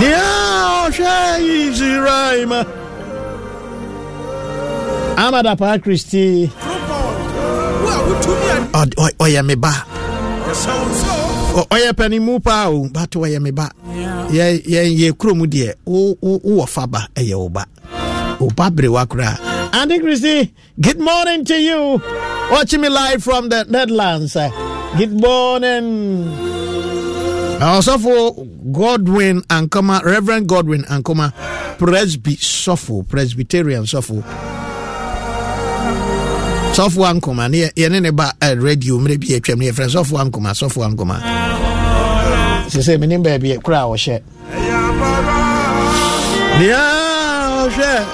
[SPEAKER 1] nea ɔhwɛ israel ma. Amadapa kristi.
[SPEAKER 3] Ɔyɛ me ba
[SPEAKER 1] Ɔyɛ panimu paa o
[SPEAKER 3] but ɔyɛ me ba yɛ yɛ- yɛ kurom deɛ wo- wo- wowɔ fa ba ɛyɛ wo ba wo ba berewa koraa
[SPEAKER 1] Auntie Christy, good morning to you. Watching me live from the Netherlands. Good morning.
[SPEAKER 3] ɔsɔfo godwin ankoma reverend godwin ankoma presby sɔfo presbyterian sɔfo sɔfo ankoma ne yɛne ne ba radio mmerɛ bi atwam ne yɛfrɛ sɔfo ankoma sɔfo ankoma.
[SPEAKER 1] She sɛ "Menim baabi or share." Yeah, share.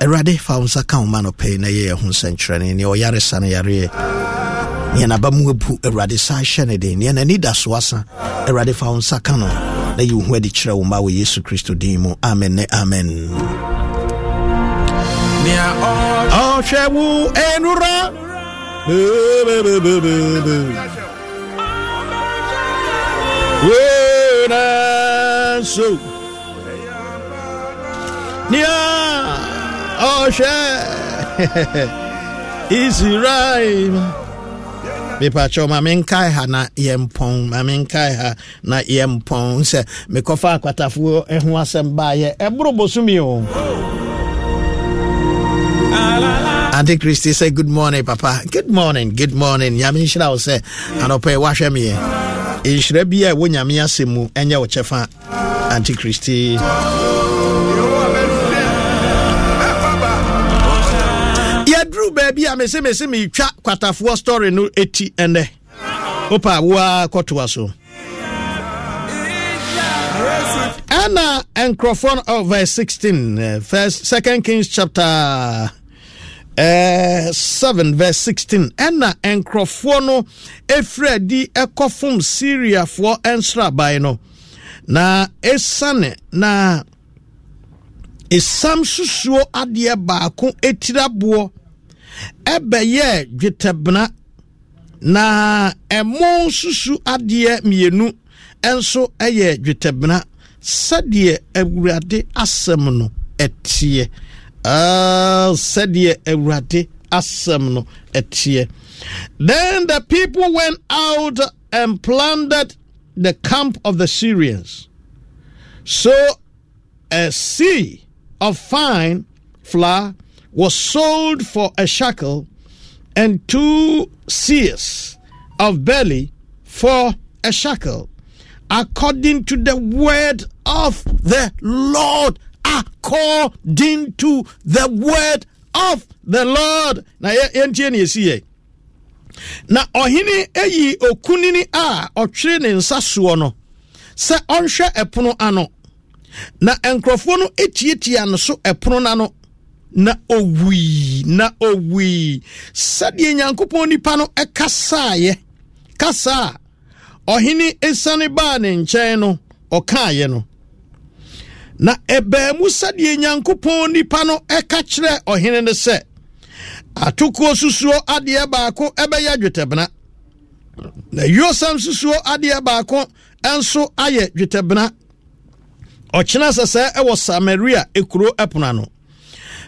[SPEAKER 3] awurade fa wo nsa ka wo ma no pɛi na yɛyɛ ho nsɛnkyerɛne neɛ ɔyaresa no yareɛ. Neɛ naba mu abu awurade sa hyɛ ne den. Neɛ n'ani da so asa awurade fa wo nsa ka no na yɛ wo ho adi kyerɛ wo ma wɔ yesu kristo din mu. Amen ne amen
[SPEAKER 1] ọ̀hwẹ́ wo ẹnura wee na nso nea ọ̀hwẹ́ israel
[SPEAKER 3] mepakyɛ maame nkae ha na yɛmpɔn maame nkae ha na yɛmpɔn sɛ mekɔfa akwatafoɔ ho asɛm baayɛ ɛboro bosomi o. oh. Ante christy sɛ good morning papa. Good morning good morning. Nyame nhyira wo sɛ anɔpɛ woahwɛ meɛ nhyira bi a ɛwɔ nyame asɛm mu ɛnyɛ wo kyɛfa ante christy
[SPEAKER 1] yɛduru baabi a mese mese metwa kwatafoɔ story no ɛti ɛnɛ wopa woa kɔtoa so. Ɛna nkurɔfoɔ no oh, verse 16 uh, first second kings chapter uh, 7 verse 16 ɛna nkurɔfoɔ no ɛfiri adi ɛkɔfom syriafoɔ nsraban no. Na ɛsiane na ɛsam susuo adeɛ baako etiraboɔ ɛbɛyɛ dwetɛbena. Na ɛmo susu adeɛ mmienu nso ɛyɛ dwetɛbena. Sɛdeɛ awurade asɛm no ɛteɛ. Ah, sɛdeɛ awurade asɛm no ɛteɛ then the people went out and plundered the camp of the syrians so a sea of fine flour was sold for a shekel, and two seers of barley for a shekel, according to the word of the Lord. According to the word of the Lord. Na yɛ- yɛntie ne yɛsi yɛ. Na ɔhene ayi okunini a ɔtwere ne nsa soɔ no sɛ ɔnhwɛ ɛpono ano na nkurɔfoɔ no etiatia no so ɛpono n'ano na owui na owui sɛdeɛ nyankopɔn nipa no ɛkasaeɛ kasa a ɔhene esiane baa ne nkyɛn no ɔkaeɛ no na ɛbaa mu sɛdeɛ nyankopɔn nipa no ɛka kyerɛ ɔhene no sɛ atokoɔ susuo adeɛ baako ɛbɛyɛ dwetɛbena. Na yosam susuo adeɛ baako nso ayɛ dwetɛbena. Ɔkyena sɛsɛ ɛwɔ samaria ekuro ɛpono ano.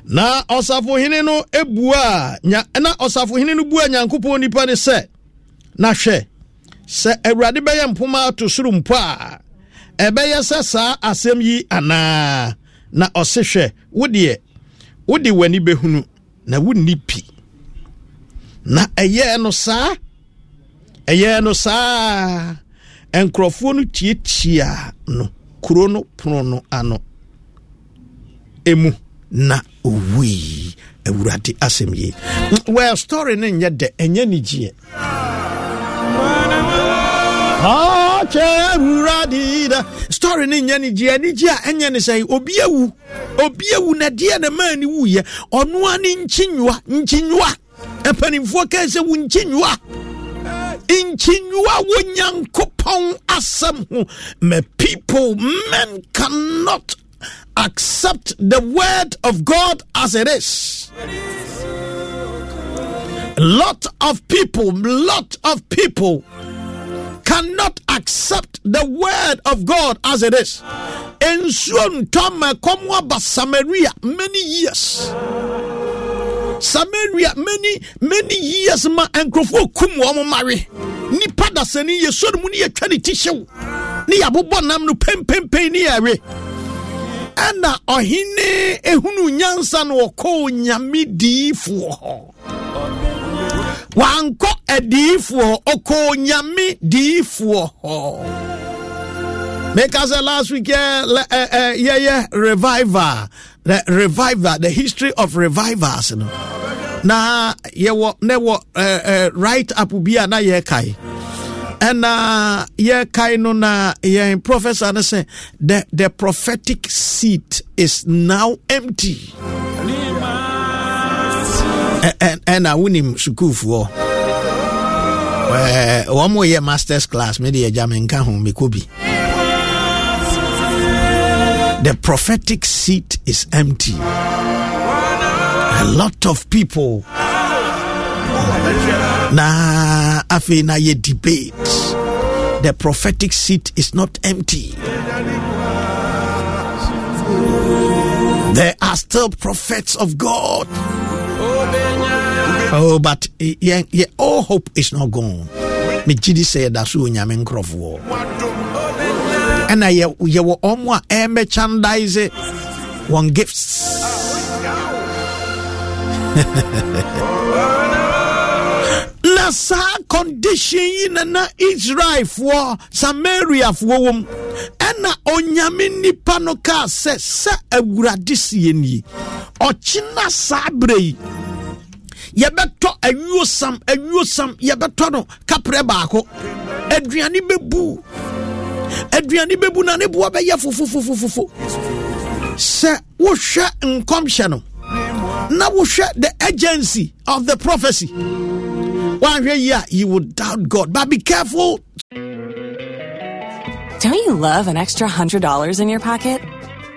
[SPEAKER 1] Na ɔsafohene no ebua nya na ɔsafohene no bua nyankopɔn nipa ne sɛ na hwɛ sɛ awurade bɛyɛ mpoma ato soro mpo a ɛbɛyɛ sɛ saa asɛm yi anaa? Na ɔse hwɛ wodeɛ wode w'ani bɛhunu na wonni pi. Na ɛyɛɛ no saa? Ɛyɛɛ no saa. Nkurɔfoɔ no tiatia no kuro no pono no ano. Emu
[SPEAKER 3] na owui. Awurade asɛm yi.
[SPEAKER 1] Well story no nyɛ dɛ ɛnyɛ ne gyeɛ Ah, twɛ awurade da. Story no nyɛ ne gye anigye a ɛnyɛ ne sɛ obi awu. Obi awu na deɛ na maa ne wuyɛ ɔnoa ne nkyinnwa nkyinnwa mpanimfoɔ kaa sɛ wo nkyinnwa nkyinnwa wɔ nyankopɔn asɛm ho. Ma people men cannot accept the word of god as it is. Lot of people lot of people cannot accept the word of god as it is. Nsuo ntɔ ma ɛkɔm aba samaria many years. Samaria many many years ma nkurɔfoɔ kum wɔn mare nipa dasani yɛ so no mu ne yɛtwa ne ti hyew ne yɛabobɔ nam no pempempen ne ehunu nyansa no ɔkɔɔ nyame diifoɔ wankɔ adiifoɔ ɔkɔɔ nyame diifoɔ hɔ meka sɛ last week yɛ uh, uh, yɛyɛ revival. The revival the history of revivals no na yɛwɔ na wɔ uh, uh, right up bi a na yɛkae ɛna yɛkae no na yɛn professor no sɛ the, the prophetic seat is now empty ɛna wonim sukuufoɔ wɔn mo yɛ masters class mede yɛgya menka ho mekɔ bi the prophetic seat is empty. A lot of people. Na afei na yɛ debate. The prophetic seat is not empty. There are still prophets of god oh, oh but eh, yeah, yeah, all hope is not gone. Megye di sɛ yɛda so onyame nkurɔfoɔ ɛna yɛwɔ ɔmo a ɛmɛchandise wɔn gifts. Na saa condition yi na na israelfoɔ samariafoɔ wɔ mu ɛna onyame nnipa no kaa sɛ sɛ awurade sie nie ɔkyena saa berɛ yɛbɛtɔ awuosam awuosam yɛbɛtɔ no kaprɛ baako. Aduane bɛbu. Aduane bɛbu na ne boa bɛyɛ fofofofofofo. Sɛ wohwɛ nkɔmhyɛ no na wohwɛ the agency of the prophecy woanhwɛ yi a you would doubt god. But be careful.
[SPEAKER 2] Don't you love an extra $100 in your pocket?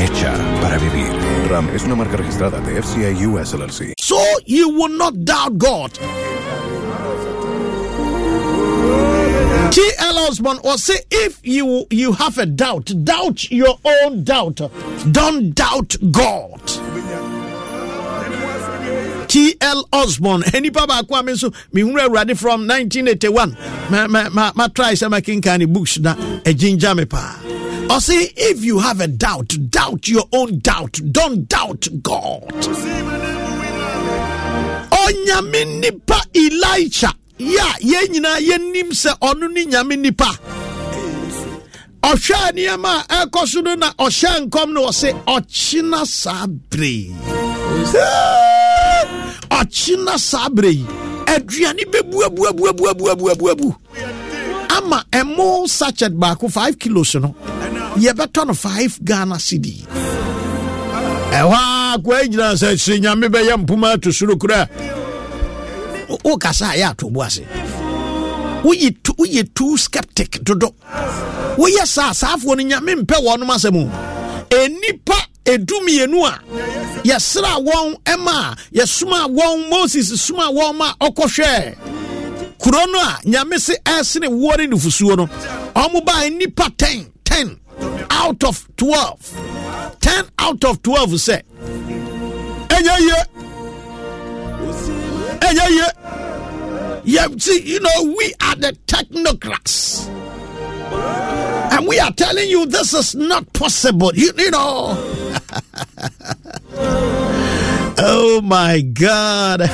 [SPEAKER 4] Hecha para vivir. RAM es una marca registrada de FCA US LLC.
[SPEAKER 1] so you will not doubt God. T.L. Osborn or say if you you have a doubt, doubt your own doubt. Don't doubt God. T.L. Osborne, nipa baako a me nso mehunu awurade from 1981 ma ma ma ma try sɛ makenkane books na agyingya me paa ɔse if you have a doubt doubt your own doubt don't doubt god. Ɔnyame nipa elisha yɛ a yɛn nyinaa yɛnim sɛ ɔno ne nyame nipa ɔhwɛ nneɛma a ɛkɔ so no no ɔse ɔkyena saa bere ɔkyena saa berɛ yi aduane bɛbuabuabuabuabuabuabu ama ɛmo sachet baako 5 kilos no yɛbɛtɔ no 5 ghana cedi. Ɛhɔ a koa gyina sɛ sɛ nyame bɛyɛ mpoma ato soro kora. Wokasa a yɛ ato bo ase. Woyɛ too skeptic dodo. Woyɛ saa saafoɔ no nyame mpɛ wɔnom asɛm o. Ɛnipa ɛdumienu a yɛsra wɔn ɛma a yɛsoma wɔn moses soma wɔn ma ɔkɔhwɛ. Kuro no a nyame se ɛsene woɔ ne nufusuo no ɔmo nnipa 10 10 out of 12 10 out of 12 sɛ ɛnyɛ yie. Ɛnyɛ see you know we are the technocrats and we are telling you this is not possible you, you know. Oh my god.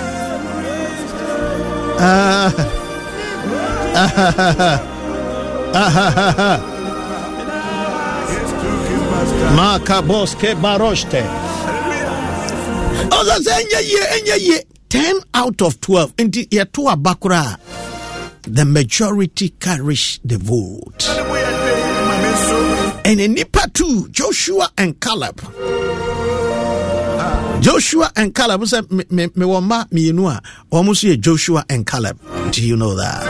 [SPEAKER 1] Makaboske baroshte. yie 10 out of 12 nti yɛto aba koraa a, the majority carries the vote and nipa two joshua and caleb. Joshua and caleb sɛ me- me- mewɔ mma mmienu a ɔmo so yɛ joshua and caleb. Do you know that?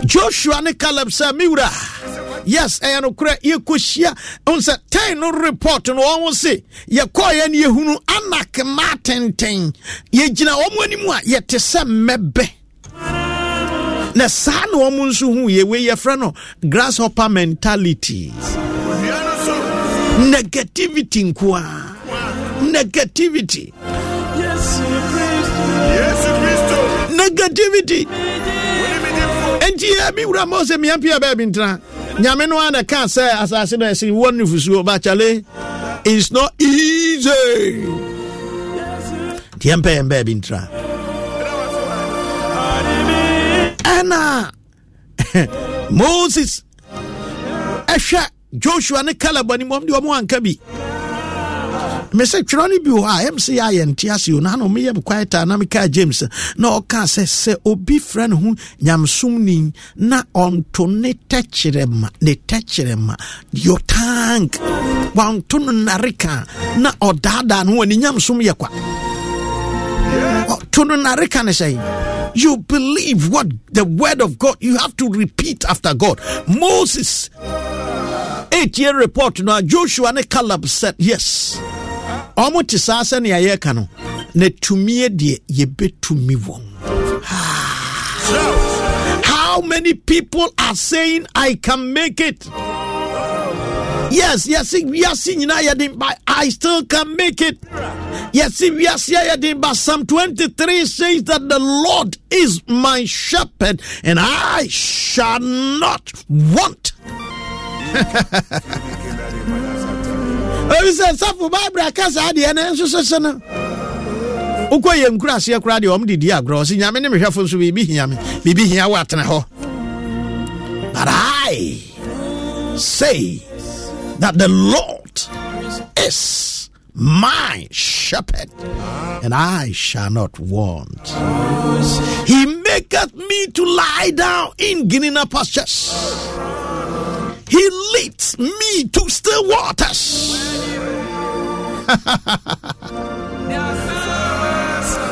[SPEAKER 1] Joshua ne caleb sɛ me wura yes ɛyɛ nokorɛ yɛkɔhyia hu sɛ tɛn no report no ɔmo se yɛkɔɔyɛ no yɛhunu anak ma tenten yɛgyina ɔmo anim a yɛte sɛ mmɛbɛ na saa na ɔmo nso hu yɛwei yɛfrɛ no grasshopper mentality. Negativity nkoa negativity. Negativity. Enti ɛ me wura ma sɛ meampia baabi ntena. Nyame no a na kaa sɛ asase no ɛse wɔ fusuo bakyale is not easy. Nti yɛmpɛ yɛn baabi ntena ɛna moses. Ɛhwɛ joshua ne caleb animɔm de ɔmo anka bi. Me sɛ twerɛ no bi wɔ hɔ a ɛm sɛ yɛ nte ase o na na meyɛ me quiet a na mekaa james na ɔkaa sɛ sɛ obi frɛ ne ho nyamsomni na ɔnto ne tɛkyerɛma ne tɛkyerɛma your tank. Wanto no nareka na ɔdaadaa no ho ne nyamsom yɛ kwa? To no nareka ne sɛ you believe what the word of god you have to repeat after god. Moses. Eight year report. No joshua ne caleb said yes. Ɔmo te saa sɛnea yɛreka no na tumie deɛ yɛbɛtumi wɔn how many people are saying i can make it yes yes wiase nyinaa yɛden but i still can make it. Yes wiase a yɛden but psalm 23 says that the lord is my shepherd and i shall not want. Ebi sɛ safo bible aka saa deɛ no nso sese no wokɔ yɛ nkura aseɛ koraa deɛ ɔm de di agorɔ ɔse nyame ne mehwɛfo nso biribi hia me biribi hia wo atena hɔ but i say that the lord is my shepherd and i shall not want. He maketh me to lie down in greener pastures. He leads me to still waters.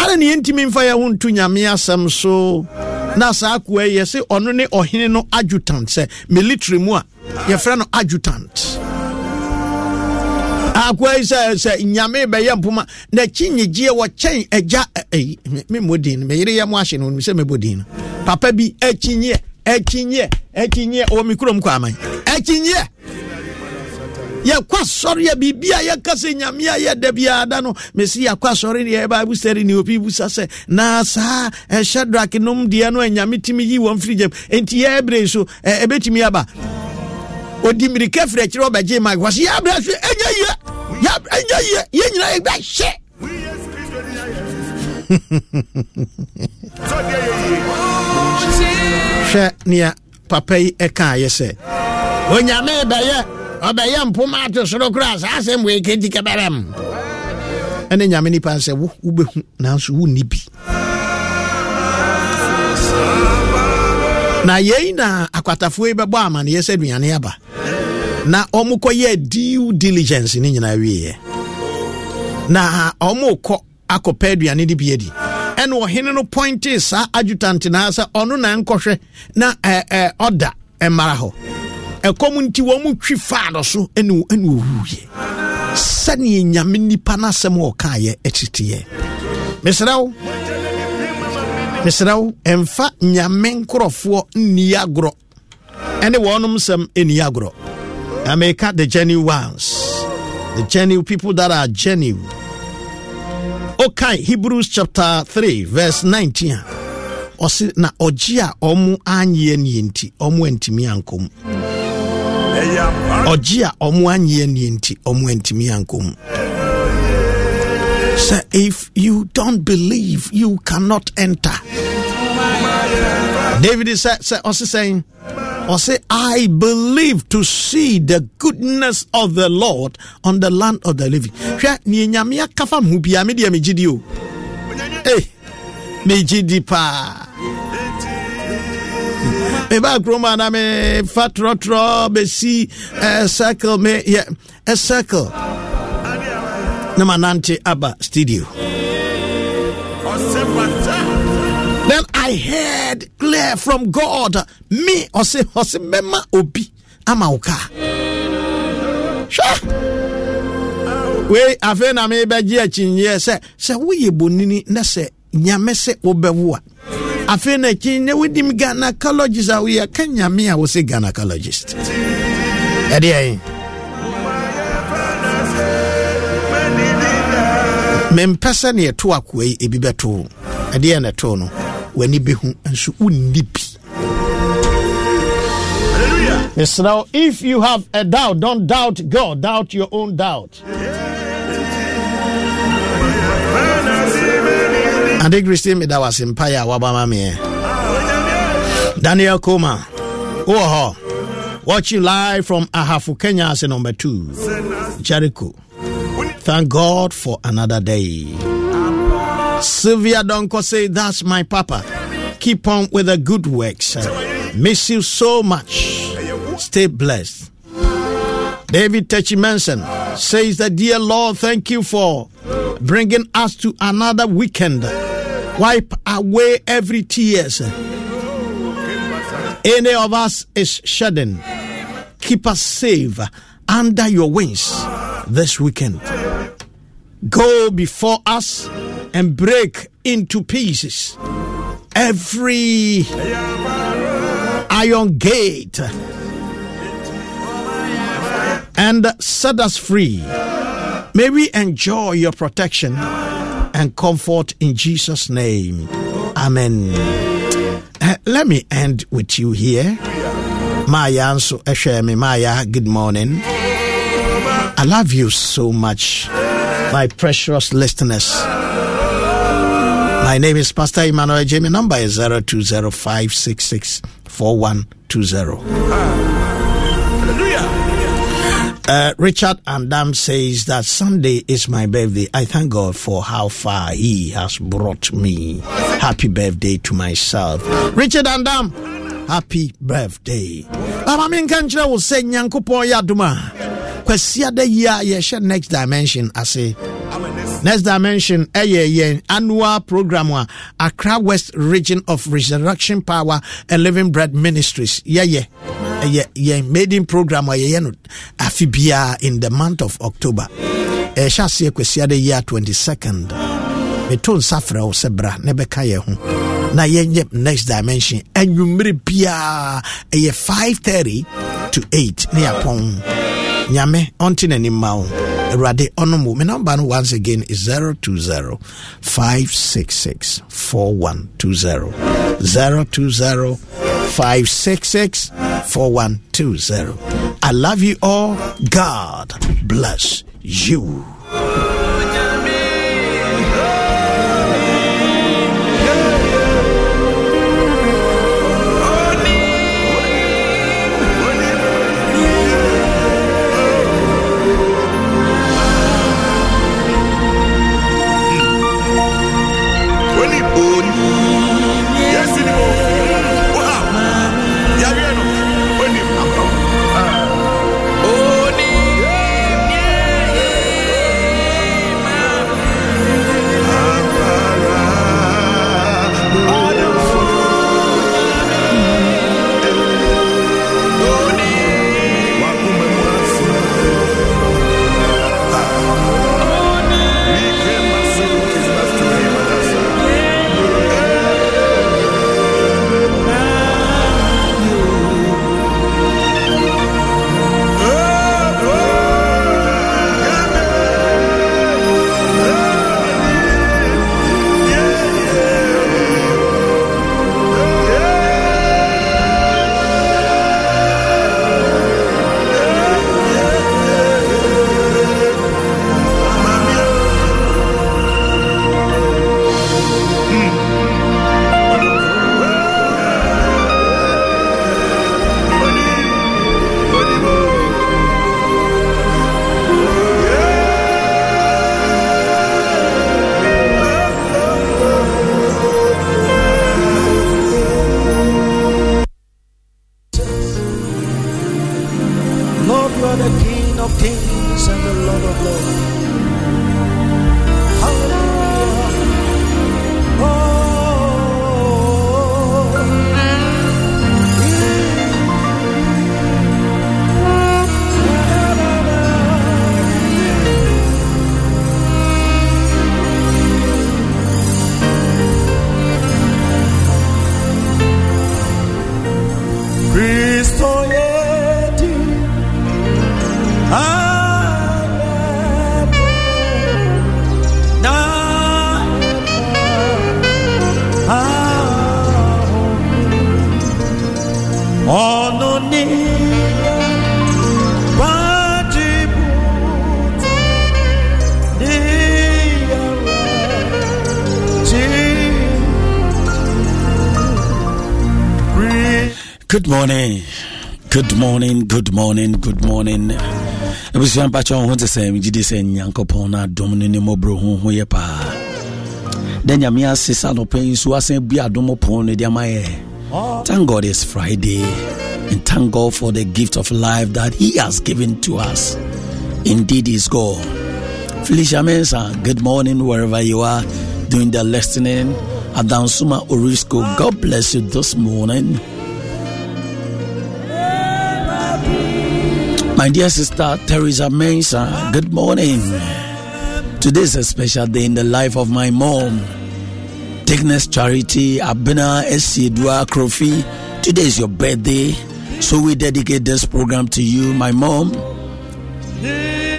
[SPEAKER 1] ada ne yɛntimi mfa yɛ ho nto na saa akoa yi yɛse ɔno ne ɔhene no adjutant sɛ military mu a yɛfrɛ no adjutant. Akoa yi sɛ sɛ nyame bɛyɛ mpoma na nyegyeɛ wɔkyɛn agya memmɔ din no meyere yɛ mo ahye no onim sɛ mɛbɔ din no. Papa bi akyinyeɛ akyinyeɛ akyinyeɛ ɔwɔ me kurom kɔ aman. Akyinyeɛ yɛkɔ asɔre a biribi a yɛka sɛ nyame a yɛda biara da no. Mesi yɛakɔ asɔre ne yɛba busɛre ne obi busa sɛ na saa ɛhyɛ drak nom deɛ no a nyame tumi yi wɔn firi gyam enti yɛbrɛ so ɛbɛtumi aba. Ɔdi mmirika firi akyirɛ ɔbɛgye ma wɔ sɛ yɛabrɛ so ɛnyɛ yie. Yɛ- ɛnyɛ yie. Yɛn nyinaa yɛbɛhyɛ hwɛ nea papa yi ɛkaayɛ sɛ onyame bɛyɛ ɔbɛyɛ mpoma ato soro koraa. Saa asɛm wei kɛnti kɛbɛrɛm ɛne nyame nipa sɛ wo wobɛhu nanso wonni bi. Na yei na akwatafoɔ yi bɛbɔ amanneɛ sɛ aduane aba. Na ɔmo kɔyɛ diligence ne nyinaa wieɛ. Na ɔmo kɔ akɔpɛ aduane de bi adi. Ɛna ɔhene no pointe saa adjutant sɛ ɔno na na ɔda mmara hɔ. Ɛkɔm nti wɔn mu twi faa no so ɛna ɛna owuiɛ sɛnea nyame nipa n'asɛm a ɔkaayɛ ɛteteɛ mesrɛ wo. Mesrɛ wo ɛmfa nyame nkorɔfoɔ nni agorɔ. Ɛne wɔnom sɛm ɛnni agorɔ. Ameka the genuine ones. The genuine people that are genuine. Okay hebrews chapter 3 verse 19 a. Ɔse na ɔgye a ɔmo anyeɛ nie nti ɔmo antumi ankɔm ɔgye a ɔmo anyeɛ nie nti ɔmo antumi ankɔm sɛ if you don't believe you cannot enter. David sɛ sɛ ɔse sɛn ɔse i believe to see the goodness of the lord on the land of the living. Hwɛ neɛ nyame akafa me ho biaa medeɛ megye di o. Ei megye di paa kurom a na trɔtrɔ bɛsi uh, circle me yɛ yeah, circle. Na aba studio. Then i heard clear from god me ɔse ɔse mɛma obi ama wo kaa hwɛ wei afei na mebɛgye akyinyeɛ sɛ sɛ woyɛ bonini na sɛ nyame sɛ wobɛwo afei na akyinyeɛ wodim gynecologist a woyɛ ka nyame a wo sɛ gynecologist ɛdeɛ mempɛ sɛ ne yɛto akoa yi ebi bɛto ɛdeɛ na ɛto no w'ani bɛhu nso wonni bi. Mesrɛ if you have a doubt don't doubt god. Doubt your own doubt ade kristi meda wase mpaeɛ a wabama meɛ daniel koma wowɔ hɔ. Watching live from ahafu kenya as number two jericho. Thank god for another day. Sylvia donko say that's my papa. Keep on with the good works. Miss you so much. Stay blessed. David techimenson says that dear lord thank you for bringing us to another weekend wipe away every tears. Any of us is shedding. Keep us safe under your wings this weekend. Go before us and break into pieces every iron gate and set us free. May we enjoy your protection and comfort in Jesus' name. Amen. Uh, let me end with you here. Maya Anso Eshemi Maya, good morning. I love you so much, my precious listeners. My name is Pastor Emmanuel Jamie. Number is 0205664120. Uh, Richard Andam says that Sunday is my birthday. I thank God for how far He has brought me. Happy birthday to myself. Richard Andam, happy birthday. Mama mi nka nkyerɛ wo sɛ nyankopɔn yɛ adom a kwasiada yi next dimension ase next dimension ɛyɛ yɛn annual program a accra west region of resurrection power and living bread ministries yɛyɛ ɛyɛ yɛn maiden program a yɛyɛ no afe biara in the month of october. Eh, Ɛhyɛ aseɛ kwasiada yi a 22nd meto nsa frɛ wo sɛ bra na ɛbɛka yɛn ho. Na yɛnyɛ next dimension. Anwummere biara ɛyɛ 530 to 8 ne yɛapɔn nyame ɔnte n'anim ma wo. Awurade ɔnom wo. Me number once again is 020 566 4120 020 566 4120 I love you all. God bless you
[SPEAKER 5] Good morning. Good morning. abusua mpakyɛ wo ho te sɛ megye sɛ nyankopɔn no adom no ne mmɔborɔ ho ho yɛ paa. Dɛ nyame ase sa nɔpɛ yi so asan bua adom pon no de ama yɛ. Thank god it's friday and thank god for the gift of life that he has given to us. Indeed is god. Felicia mensa good morning wherever you are doing the listening. Adansuma orisco god bless you this morning My dear sister Teresa Mensa, good morning. Today is a special day in the life of my mom. Thickness Charity Abena Esidua Krofi. Today is your birthday, so we dedicate this program to you, my mom.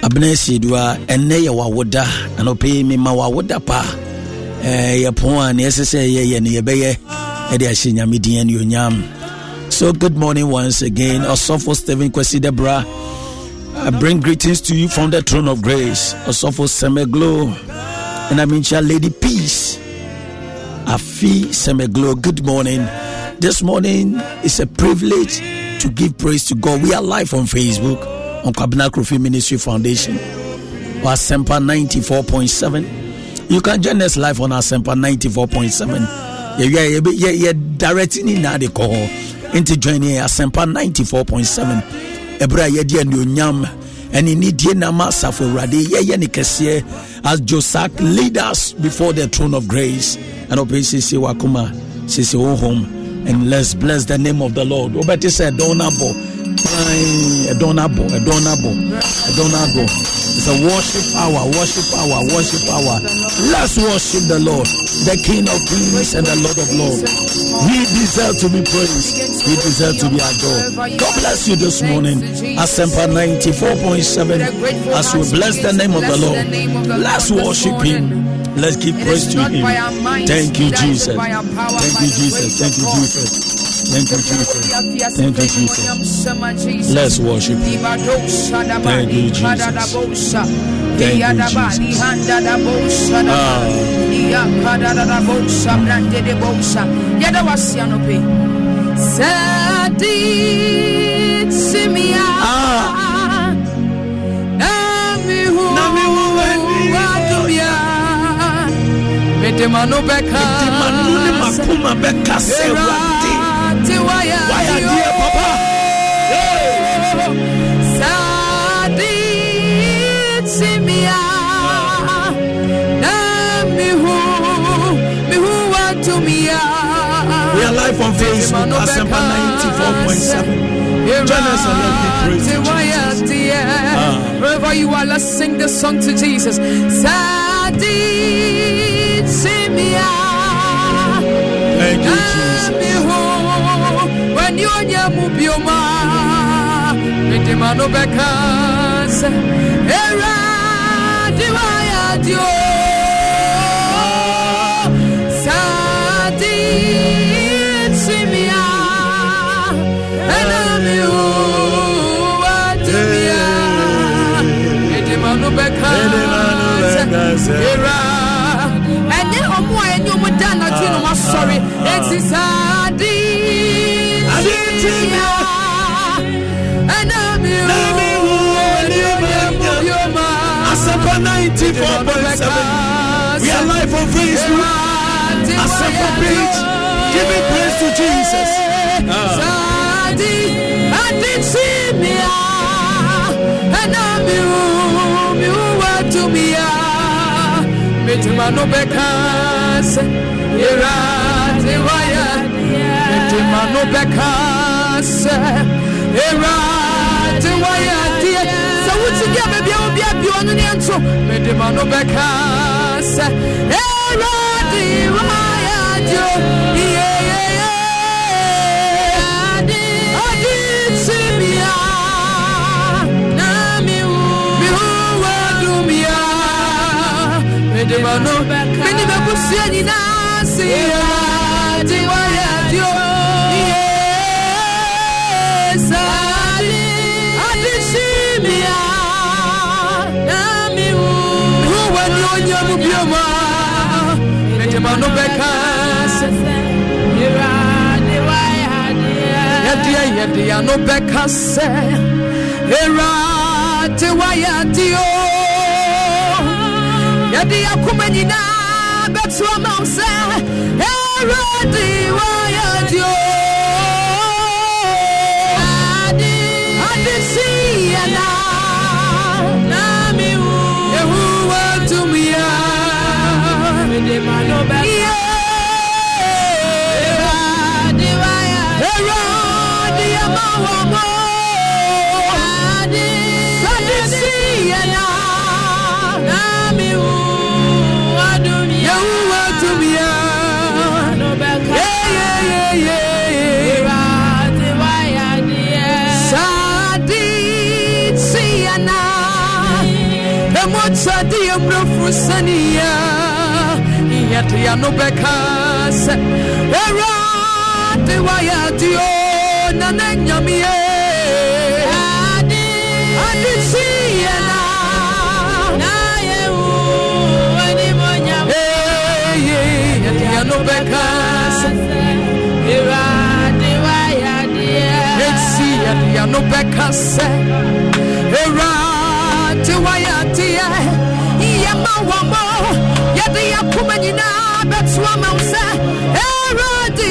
[SPEAKER 5] Abena Esidua, ene ya wawoda, anope mi ma wawoda pa. Eh, ya pon sese ye ye ne yebeye. Ede ahye nyame din ne onyam. So good morning once again. Osofo Stephen Kwesi Debra. I bring greetings to you from the throne of grace. Osofo Semeglo. And I mean Lady Peace. Afi Semeglo. Good morning. This morning is a privilege to give praise to God. We are live on Facebook on Kwabena Krofi Ministry Foundation. Asempa 94.7. You can join us live on our Asempa 94.7. Yeah, yeah, yeah, yeah, yeah, directing in now they call into joining Asempa 94.7 ɛberɛ a yɛde anuonyam ɛne nidie nama asafo awurade yɛyɛ ne kɛseɛ as josak leaders before the throne of grace. And ɔpɛ siesie wakoma siesie wo home and let's bless the name of the lord. Wobɛte sɛ ɛdɔn no ɛdɔn no abɔ ɛdɔn no ɛdɔn no it's a worship hour worship hour worship hour. Let's worship the lord the king of kings and the lord of lords. He deserves to be praised. He deserves to be adored. God bless you this morning. Asempa 94.7 as we bless the name of the lord let's worship him. Let's give praise to him. Thank you jesus. Thank you jesus. Thank you jesus Thank you, Jesus. Thank you, Jesus. Let's worship. Thank you, Jesus. Thank you, Jesus.
[SPEAKER 6] Medemano beka,
[SPEAKER 5] Medemanu ne makuma beka se Are on Facebook, Asempa 94.7. Join us and let's praise Jesus. Ah.
[SPEAKER 6] Wherever you are, let's sing this song to Jesus.
[SPEAKER 5] Thank you, Jesus.
[SPEAKER 6] Nyonya mubioma Medemano bekas Era diwaya dio Sadi bekas Era Ene omu ayenyo mudana tuino masori ah, ah, ah. Eti sadi
[SPEAKER 5] Asempa 94.7. We are live on Facebook. Asempa page. Giving praise to Jesus.
[SPEAKER 6] Medema no bekas. Erade waya. Medema no bekas. Erade waya. Sɛ wotu di a baabi a obi abi ɔno ne nto medema no bɛka sɛ Erade waya dio yeyeye medema no mene bɛkusua nyinaa se Erade waya dio yes ade ade timia na miwu miwu wani onyamu bioma medema no bɛka sɛ yɛdeɛ yɛdeɛ no bɛka sɛ ɛwurade wayɛ adeɛ o yɛde yɛkoma nyinaa bɛtoɔ ma wo sɛ ɛwurade wayɛdeoo Emota di emrofu saniya Yete ya no bekas Erade waya dio na nenyamie Adi Adi siyana Na. yehu wani monyam Eh yeah Yete ya no bekas Erade waya dio Yetsi yete ya no bekas Erade waya dio Yema wamo Yete ya kuma nyinaa bɛto ama wo sɛ ɛwurade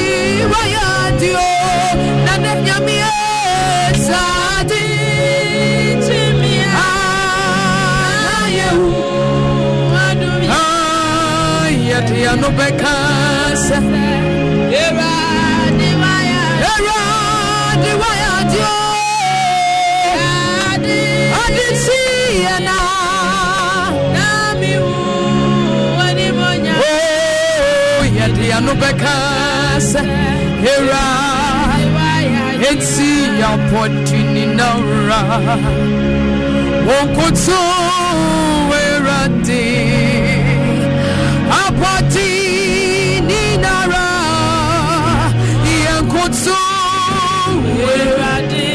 [SPEAKER 6] wayɛ adeɛ o na ne nyameɛ saade yɛde ano bɛka sɛ ɛwurade wayɛ adeɛ yɛde ano bɛka sɛ ɛwura enti yɛapɔdwini na wura wɔnkoto ɛwurade apɔdwini na wura yɛnkoto ɛwurade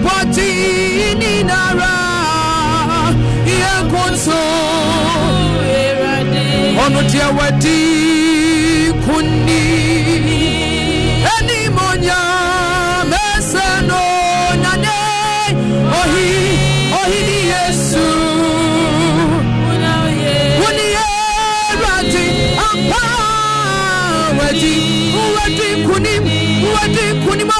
[SPEAKER 6] apɔti ninara yɛnkonso ɔno wadi kunni ɛnimonya mɛsɛ no nane ohi ampa wadi wadi kunim wadi kunim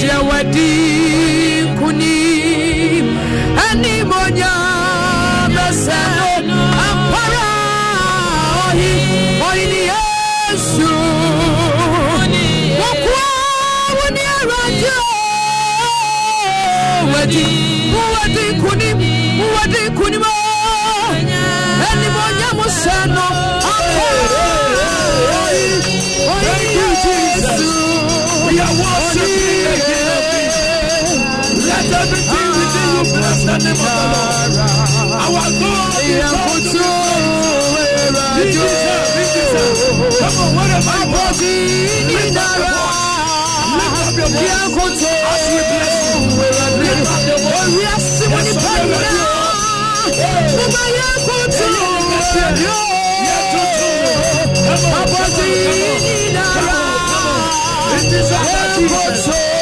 [SPEAKER 6] deɛ wadi nkunim animonyam sɛ no ampara ɔyi ɔyi ni yesu. Wɔkoa wo ne awurade o wadi wadi
[SPEAKER 7] Let everything within you bless the name of the Lord. Our God is all to He deserves, he. Come on, wherever you are, lift up your voice. Lift up your voice as we bless you. Lift up your voice. Yes. Come on, come on. It is our Jesus.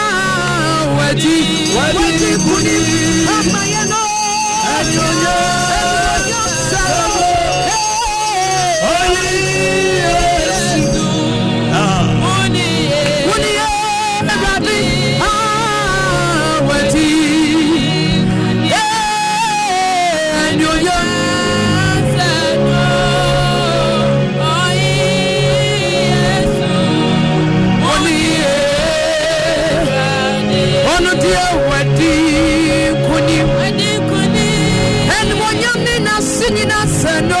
[SPEAKER 6] ti wọ́n ti kú ní. ọmọ yẹn náà. ẹni Wadi Wadi kunim Ama ino Anyonya Sano, oye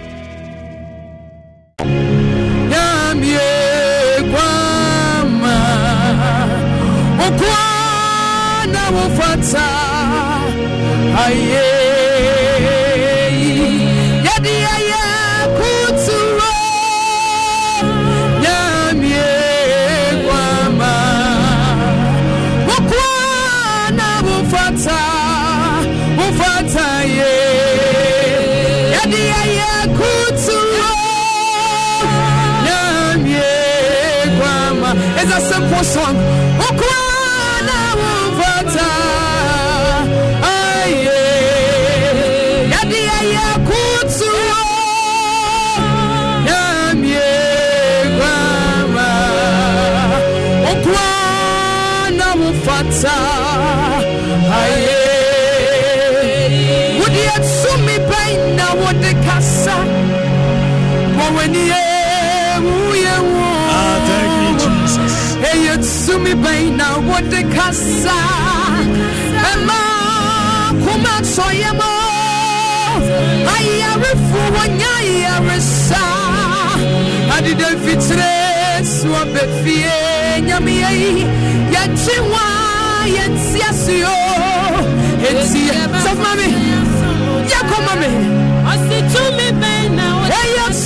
[SPEAKER 6] Mawaniye wuye wo.
[SPEAKER 5] Ah, thank you, Jesus.
[SPEAKER 6] Eya tsumi baina wode kasa. Ema kuma soye mo. Ayarefu wanya ayaresa. Adi de fitre suwa befie nyami ei. Yati wa yati asio. Eti saf mami. Yako mami. Eya tsumi baina wode kasa. Mawani ei. Ay, ay, ay. Eya tsumi baina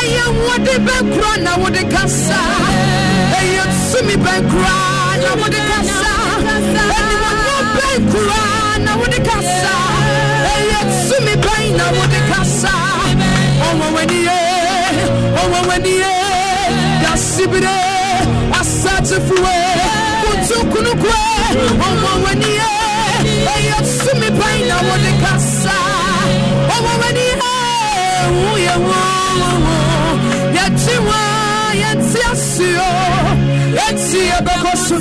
[SPEAKER 6] ɛyɛ wɔde bɛnkura na wɔde kasa. Ɛyɛ tumi bɛnkura na wɔde kasa. Ɛnimɔnyɔ bɛnkura na wɔde kasa. Ɛyɛ tumi bɛn na wɔde kasa. Ɔwɔ wɛni yɛ ɔwɔ wɛni yɛ yasibire asatefuwe kutukunukwe ɔwɔ wɛni yɛ ɛyɛ tumi bɛn na wɔde kasa. Ɔwɔ wɛni yɛ. Wúyẹ wọ́wọ́wọ́, yẹtí wá, yẹtí asio, yẹtí ẹbẹkọ so.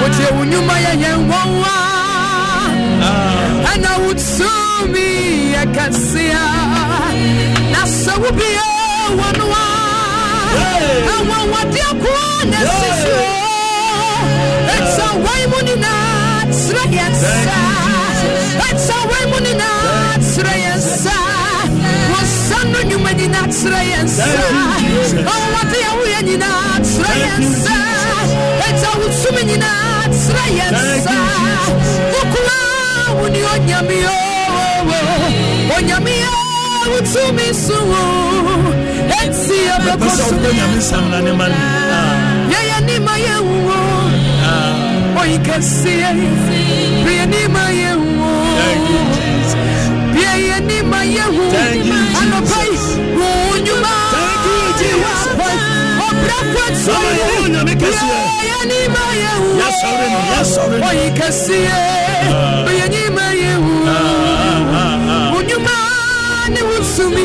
[SPEAKER 6] Wotie wo nnwuma yɛ yɛn nwanwa ɛna wotumi yɛ kɛsea na sɛ wobie wɔnoa anwanwadeɛ koa na ɛsi so ɛta wɔn mu nyinaa kyerɛ yɛn nsa ɛta wɔn mu nyinaa kyerɛ yɛn nsa kyerɛ yɛn nsa ɔwɔde a woyɛ nyinaa kyerɛ yɛn nsa ɛgya wo tumi nyinaa kyerɛ yɛn nsa wokoa wo ne onyame o onyame a wo tumi so wo ɛnti yɛbɛkɔ so yɛyɛ nima yɛwuwo oyi kɛseɛ bɛyɛ nima bɛyɛ nima yɛwu anɔpa yi wo nnwuma wapɔ ɔbrɛ kɔtɔ yɛyɛ nima yɛwu oyi kɛseɛ bɛyɛ nima yɛwu wo nnwuma ne wo sumi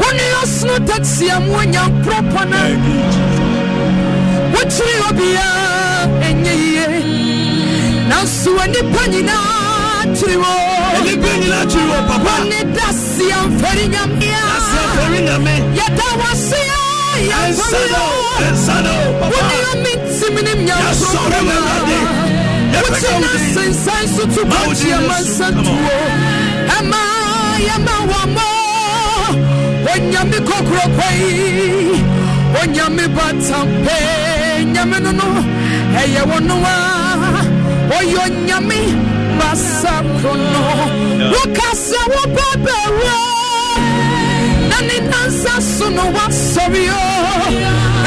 [SPEAKER 6] wone ɔsono tatia mu onyankoropɔna wokyere obiaa ɛnyɛ yie nanso anipa nyinaa tiri wo nyinaa tiri papa. Wɔne dasi amfɛri nyamea dasi amfɛri nyame yɛda wase a yɛnsano yɛnsano papa. Wɔne ami ntimini nyanso pɛma wote na sensan so to bɔkye ɛma nsantuo ɛma yɛma wɔmmɔ onyame kokoro kwai onyame batampe nyame no no ɛyɛ wɔno a ɔyɛ onyame basa koro no woka sɛ wobɛbɛwɔ na ne nansa so no woasɔre o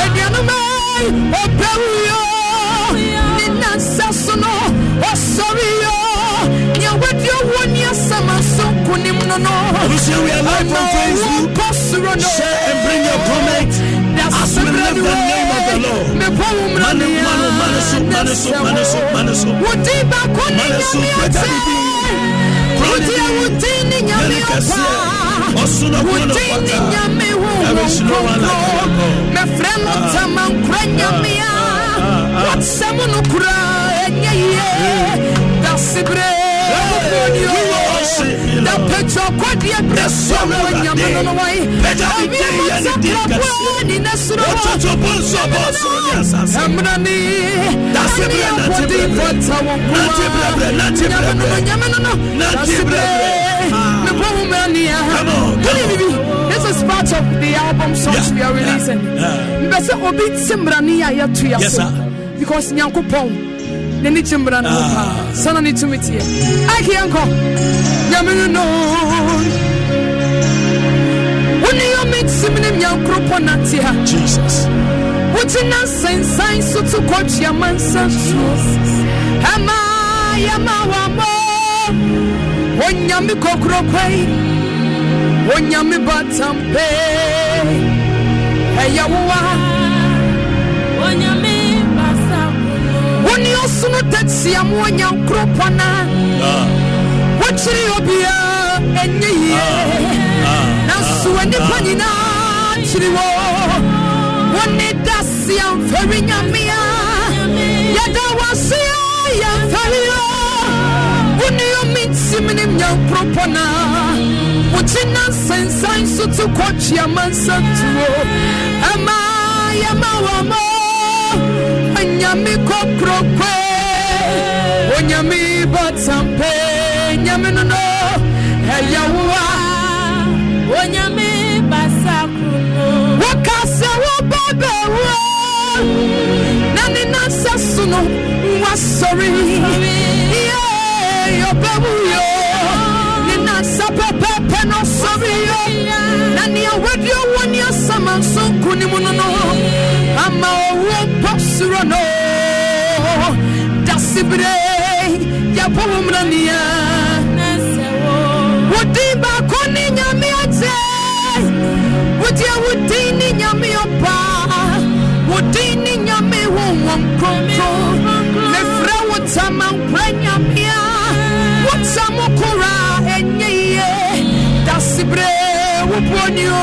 [SPEAKER 6] aduanoma ɔbɛwuo ne nansa so no ɔsɔre o nea wadi ɔwɔ ne asama so nkonim no no nkɔ soro no
[SPEAKER 5] Share and bring your comment lift the name of the Lord. Manu, manu, manasu, manasu, manasu, manasu.
[SPEAKER 6] wodi baako ne
[SPEAKER 5] Manasu,
[SPEAKER 6] nyame
[SPEAKER 5] better
[SPEAKER 6] ɔtɛ
[SPEAKER 5] be
[SPEAKER 6] wodi a wodi ne nyame
[SPEAKER 5] Yɛne kɛseɛ. Ɔsono
[SPEAKER 6] ɔpa
[SPEAKER 5] kuro no
[SPEAKER 6] wodi ne
[SPEAKER 5] fata.
[SPEAKER 6] nyame
[SPEAKER 5] There is no one like
[SPEAKER 6] honhom
[SPEAKER 5] our God.
[SPEAKER 6] mɛfrɛ no tamankora nyame a wɔsɛm no kora ɛnyɛ yie this is part of the album songs we are releasing mbɛ obi te because nyankopɔn n'ani gye mmara no ho paa sana ne tumi teɛ ake yɛnkɔ nyame no. No wone yɛ mentim ne nyankoropɔ nante ha
[SPEAKER 5] Jesus.
[SPEAKER 6] wogyina nsensan so to kɔtua mansa suo ɛma yɛma wamɔ onyame kɔkurokwai onyame batampe. Ɛyɛ wowa ɔsono tatia mu onyankoropɔna ah. wokyere obiaa ah. ah. ɛnyɛ yie nanso anipa nyinaa kyere wɔ wone da sea mfɛre nyamea yɛda wasea yɛmfɛre o wone ɔmentim ne nyankoropɔna wokye na nsensan so to kɔtwea mansa tuo. Ɛma yɛma wɔ onyame kɔkorokwe onyame batampe nyame no no ɛyɛ woa onyame basa krono woka sɛ wobɛbɛwo na ne nansa so no woasɔre Yee, ɔbɛwuyo ne nansa pɛpɛpɛ no ɔsɔre yo. Na nea wadi ɔwɔ ne asama nso nkonim no no ama ɔwo bɔ soro no. Dasebere wo nea wodin baako ne nyame agye wodeɛ wodin ne nyame ɔba wodin ne nyame honhom kronkron mefrɛ wo wota mo kora ɛnyɛ yie dasebere wobuoni o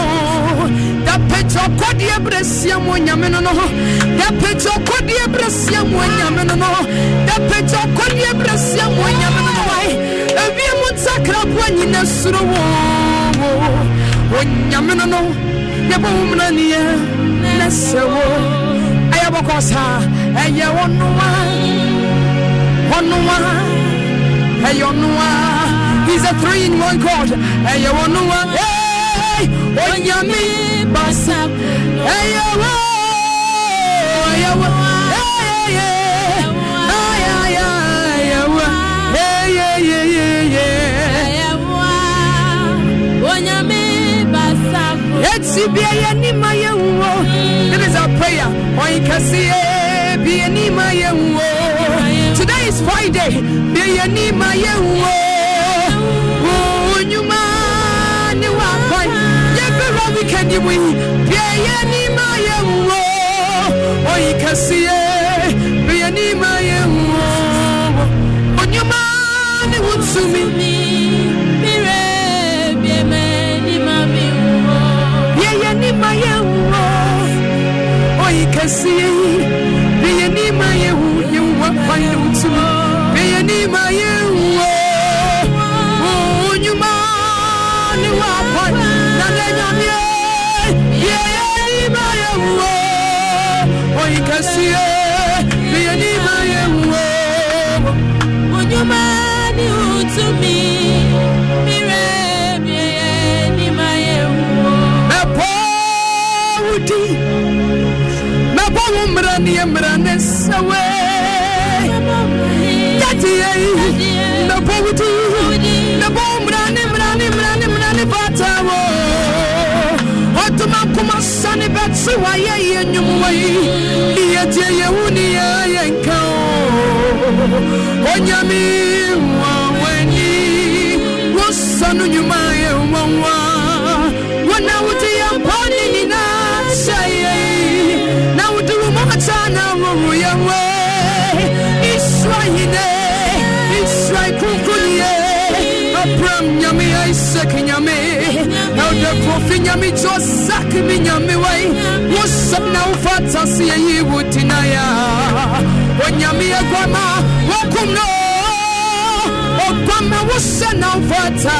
[SPEAKER 6] dapɛgya ɔkɔdeɛ berɛ sia mu no. No ɔkɔdeɛ berɛ sia mu no. No ɔkɔdeɛ berɛ sia mu no no wae mu nyina onyame no no yɛbɔ wo sɛ wo ɛyɛ bɔkɔ saa ɛyɛ wɔnoa ɔnoa ɛyɛ ɔnoa He's a three in one God. Hey, you want one? Hey, when you me, basa. Hey, you want? Hey, you want? Hey, yeah, yeah. Ay, ay, ay, you want? Hey, yeah, yeah, yeah, yeah. Eti bia ye ni ma ye wo. It is our prayer. When you can see it, bia ni ma ye. Today is Friday. Bia ye ni ma ye wo. ebira wikendi wi bia ye ni ma ye wo oyi kasiye bia ni ma ye wo onyuma ni wutsumi mire bia me ni ma mi wo bia ye ni ma ye wo oyi kasiye bia ni ma ye wo ye wo kwa ni wutsumi bia ni ma ye wo onyuma ni wa kwa ni ne wo akwan na ne nyame yeye ni ma ye wo oyi kɛse yeye ni ma ye wo onyuma ne wo tumi mire yeye ni ma ye wo mɛpɔ wo di mɛpɔ wo mmara ne yɛ mmara ne sɛwe yadeɛ yi mɛpɔ wo di mɛpɔ wo mmara ne mmara ne mmara ne mmara ne fata wo ɔtoma koma sane bɛte wayɛ yɛ wɔ yi. Yɛtie yɛwu ne yɛyɛ nka o. Onyame wa w'ani wosa no nnwuma yɛ wawa wɔna wode yɛ mpɔ ne nyinaa hyɛ yɛ na wode wo mɔta na wowo yɛ wɛ israel ne israel kronkronye abram nyame isak nyame wode kofi nyame josak me nyame wai. Wosɛm na wofata se yɛyi wo tinaya onyame aguama wokum no oguama wosɛ na wofata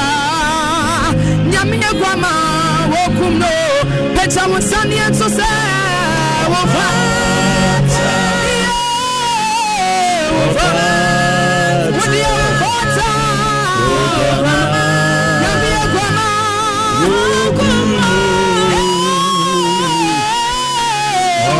[SPEAKER 6] nyame aguama wokum no pɛgya wo wofa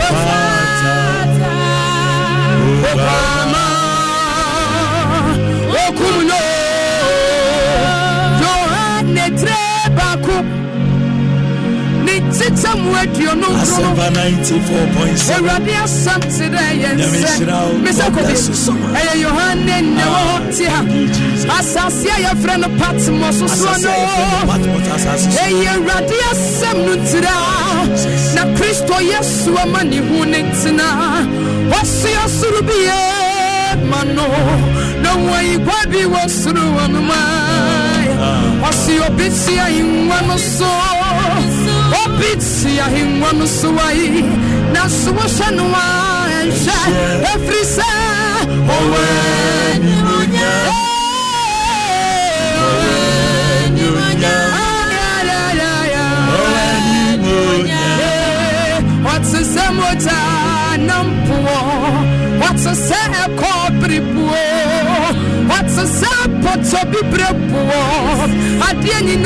[SPEAKER 6] eh, sikyɛ mu aduonu
[SPEAKER 5] nkrono
[SPEAKER 6] awurade asɛm te dɛ
[SPEAKER 5] ɛyɛ nsɛ
[SPEAKER 6] mesɛ
[SPEAKER 5] kobi
[SPEAKER 6] ɛyɛ yohane nɛ wɔ hɔ te ha. asase a yɛfrɛ no patmɔ sosoɔ no ɛyɛ awurade asɛm no ntira na kristo yɛsu ama ne hu ne ntena. Ɔsoɛ soro bi yɛ ma no. Na wɔyigua bi wɔ soro wɔ no ma. Ɔse obi tia nwa no so obi te ahengua no so ayi na so wohyɛ no a ɛnhwɛ ɛfiri sɛ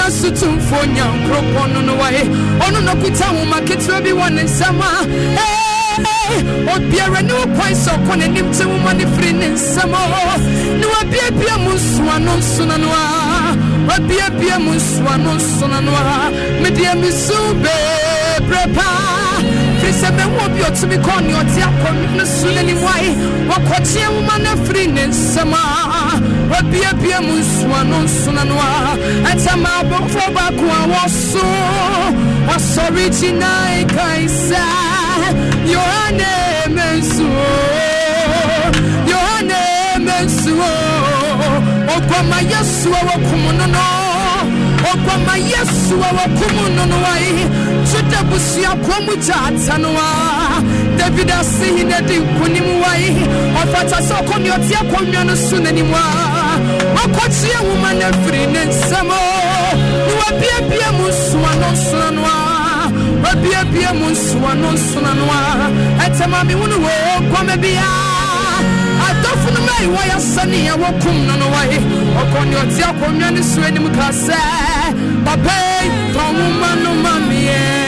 [SPEAKER 6] adeɛ nyina so tumfoɔ nyankoropɔn no no wae ɔno na kuta nwoma ketewa bi wɔ ne nsɛm a obiara ne wo kwan sɛ ɔkɔ n'anim te nwoma ne firi ne nsɛm ne wabiabia mu nsoa no nsono no a wabiabia mu nsoa no nsono no a medeɛ mesu bebree paa firi sɛ bɛhu obi ɔtumi kɔ ne ɔte akɔnnwa no so n'anim wae wakɔkyeɛ nwoma no afiri ne nsɛm a wabiabia mu nsoa no nsono no a ɛtɛma abɔfoɔ baako a wɔso wasɔre gyinae kae sɛ yohane mensuo yohane mensuo ɔgbama yesu a wɔkum no no ɔgbama yesu a wɔkum no no ai juda busuakoɔ mu gyaata no a david ase hi na di nkonim wai. Ɔfata sɛ ɔkɔ ne ɔte akɔnnwa no so n'anim a ɔkɔkyeɛ nwoma no afiri ne nsɛm ne wabiabia mu nsoa no nsona no a. Wabiabia mu nsoa no nsona no a. Ɛtɛma me hunu wɔ kwama biaa adɔfo no ma ɛwɔ yɛ sɛne a wɔkum no no wae. Ɔkɔ ne ɔte akɔnnwa no so anim ka sɛ papai fa nwoma no ma meɛ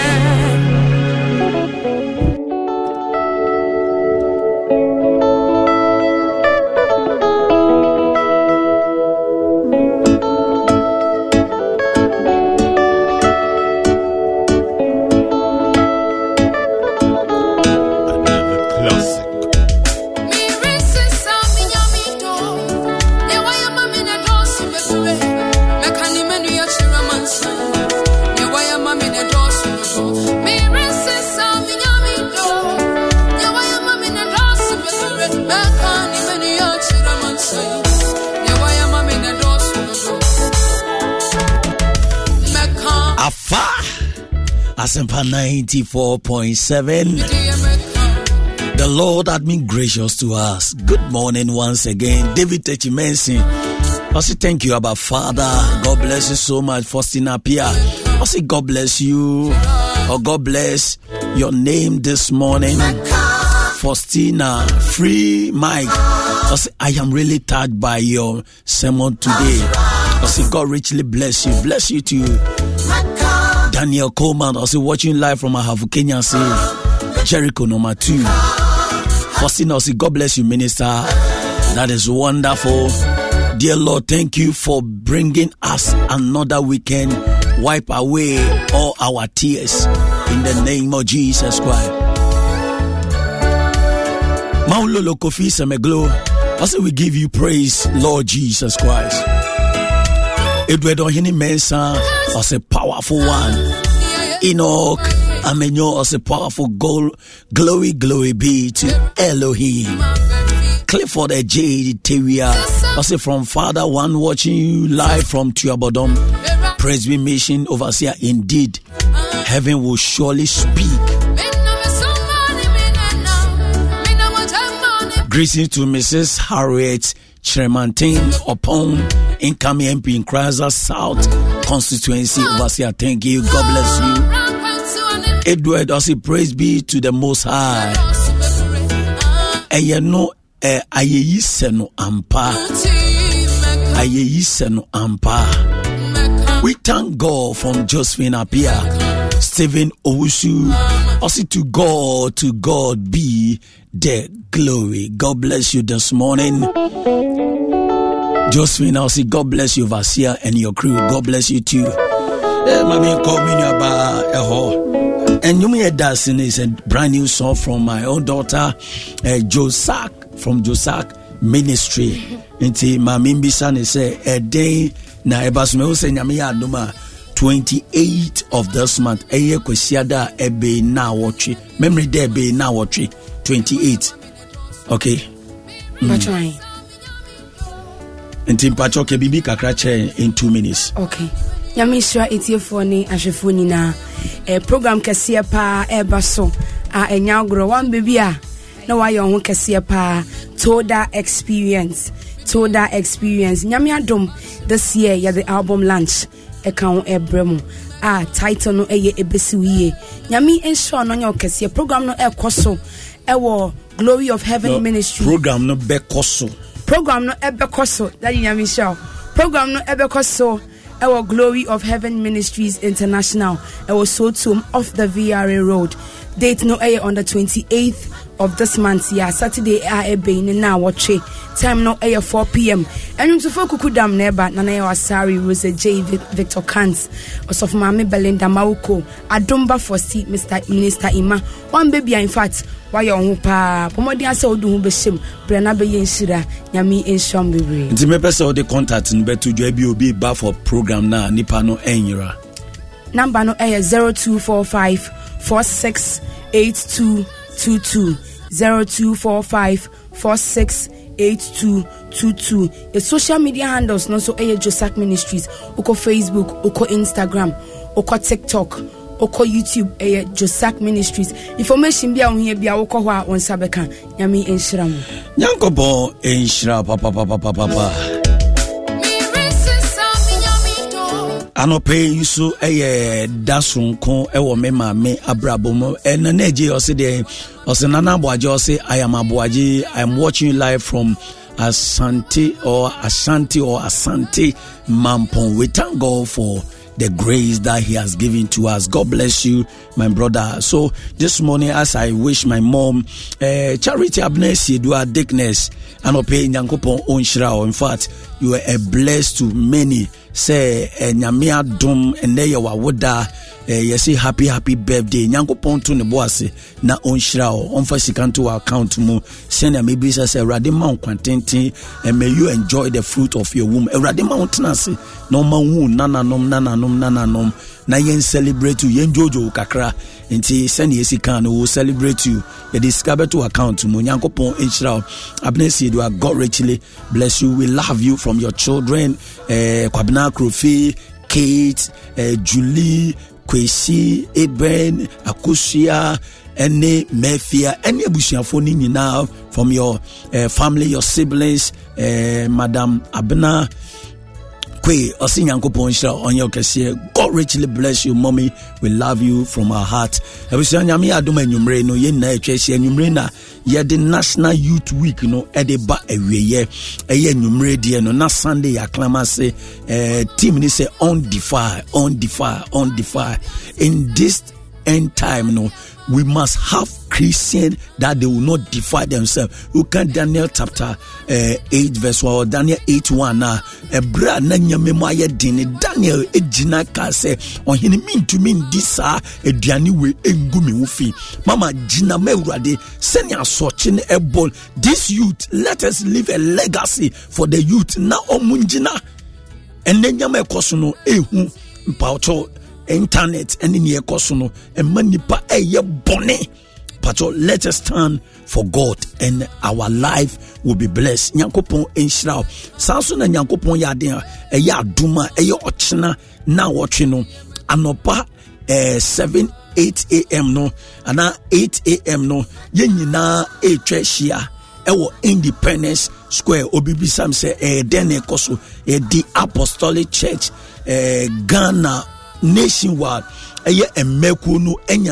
[SPEAKER 5] asɛmpa 94.7 the lord had been gracious to us good morning once again david techimensi I say thank you, about Father. God bless you so much, for Faustina Pia. I say God bless you. Or God bless your name this morning. Faustina, free Mike. I say I am really touched by your sermon today. I say God richly bless you. Bless you too. Daniel Coleman, also watching live from Ahavu, Kenya, say Jericho number two. Faustina, I say God bless you, minister. That is wonderful. Dear Lord, thank you for bringing us another weekend. Wipe away all our tears in the name of Jesus Christ. Maulolo Kofi Semeglo, I say we give you praise, Lord Jesus Christ. Edward Ohini Mensa was a powerful one. Enoch Amenyo was a powerful goal. Glory, glory be to Elohim. Clifford J. Teria, I say from Father One watching you live from Tuobodom. Be mission overseer. Indeed, heaven will surely speak. Greetings to Mrs. Harriet Tremantin upon incoming MP in Chrysler South constituency overseer. Thank you. God bless you. Edward, say praise be to the Most High. ɛyɛ no ɛ ayɛyi sɛ no ampa ayɛyi sɛ no ampa we thank god from josephine apia stephen owusu also to god to god be the glory. God bless you this morning. Josephine also god bless you Vasia and your crew. God bless you too. Eh, mami call me ɛhɔ eh, and you may dance is a brand new song from my own daughter uh, josak from josak ministry. Nti maame mbisa ne sɛ ɛdɛn na eh, ɛba so mahu sɛ nyame yɛ adom a 28 of this month. Ɛyɛ kwasiada a ɛbɛi na awɔtwe memory dɛ ɛbɛi na awɔtwe 28 okay.
[SPEAKER 8] Patron.
[SPEAKER 5] nti mpakyɛ kɛ biribi kakra kyerɛ in two minutes.
[SPEAKER 8] Okay. Nyame hyira ɛtiefoɔ ne ahwɛfoɔ nyinaa. Eh, program kɛseɛ paa ɛreba so. A ɛnya agorɔ. Wan baabi a na wayɛ wo ho kɛseɛ paa. Toda experience. Toda experience. Nyame adom this year yɛde album lunch ɛka ho ɛbrɛ mu. A title no ɛyɛ ɛbɛsi wo yie nyame nhyira no nyɛ wo kɛseɛ. Program no ɛkɔ so ɛwɔ glory of heaven
[SPEAKER 5] No,
[SPEAKER 8] ministry.
[SPEAKER 5] program no bɛkɔ so.
[SPEAKER 6] Program no ɛbɛkɔ so. Dadi nyame hyɛ program no ɛbɛkɔ so. Ɛwɔ glory of heaven ministries international. Ɛwɔ sotom off the vra road. Date no ɛyɛ on the 28th of this month yɛ saturday a ɛbɛn ne na wɔtwe time no ɛyɛ 4 pm ɛnwomtofo kuku dam na ɛba nana yɛ wasari rose j Vic- victor kant ɔsɔfo maame belinda mawoko adomba fosi mr minister ima. One baby in fact wayɛ ho paa pɔmmɔden asɛ wode ho bɛhyɛm berɛ na bɛyɛ nhyira nyame nhyira m bebree
[SPEAKER 5] nti mepɛ sɛ wode contact no bɛto dwa bi obi ba for program no a nipa no ɛnyera
[SPEAKER 6] number no ɛyɛ 0245 two two zero two four five four six eight two two two. Your social media handles no so ɛyɛ josac ministries okɔ facebook okɔ instagram okɔ tiktok okɔ youtube ɛyɛ josac ministries. Information bi a wohia bi a wokɔ hɔ a wɔnsa bɛka nyame nhyira mu
[SPEAKER 5] nyankopɔn ɛnhyira papapapapapa anɔpɛ yi nso ɛyɛ da sonko ɛwɔ me maame abrabɔ mu ɛna na agye ɔse deɛ ɔse nana aboagye ɔse i am aboagye i am watching live from asante or ashanti or asante mampon we thank god for the grace that he has given to us. God bless you, my brother. So this morning, as I wish my mom, uh, Charity Abnes Yedua Dickness, and Ope Nyankopon Onshra. In fact, you are a blessed to many. Say, Nyamia Dum, and there you are, Woda. Eh, yɛsɛ happy happy birthday. Nyankopɔn to ne bo ase na ɔnhyira wo. Ɔmfa sika nto wɔ account mu. Sɛnea mebisa sɛ awurade ma wo kwantenten and may you enjoy the fruit of your womb. Awurade ma wo tena ase na ɔma hu nananom nananom nananom. Na yɛn celebrate yɛn dwoodwo wo kakra nti sɛnea yɛsi kan no wo celebrate you. Yɛde sika bɛto account mu nyankopɔn nhyira wo abena do god richly bless you. We love you from your children. Eh, kwabena krofi kate eh, julie kwesi eben akosua ɛne mafia ɛne abusuafoɔ no nyinaa from your uh, family your siblings uh, madam abena Kwe, Osi Nyankopon Shira, Onye Okesye. God richly bless you, mommy. We love you from our heart. Ebisi Anyami Aduma Enyumre, no, ye na etwesi Enyumre na, ye the National Youth Week, no, ede ba ewe ye, eye Enyumre diye, no, na Sunday ya klama se, eh, team ni se, on defy, on. In this end time, no, we must have Christians that they will not defy themselves. You can Daniel chapter uh, 8 verse 1 or Daniel 8 1 na ebra na nyame mu ayɛ den Daniel egyina ka sɛ ɔhene mintumi ndi saa aduane wei engu me wo fi. Mama gyina ma awurade sɛnea asɔkye no ɛbɔ. This youth let us leave a legacy for the youth. Na ɔmo gyina ɛnɛ nyama ɛkɔ so no ehu mpawtɔ internet ɛne neɛ ɛkɔ so no ɛma nipa ɛyɛ bɔne. Patɔ let us stand for god and our life will be blessed. Nyankopɔn nhyira wo. Saa nso na nyankopɔn yɛ aden a ɛyɛ adom a ɛyɛ ɔkyena na wɔtwe no. Anɔpa eh, 7 8 am no anaa 8 am no yɛn nyinaa ɛretwa ahyia ɛwɔ independence square. Obi bisam sɛ ɛyɛ dɛn na ɛkɔ so? Ɛyɛ apostolic church eh, ghana nationwide. Ɛyɛ mmakuo no anya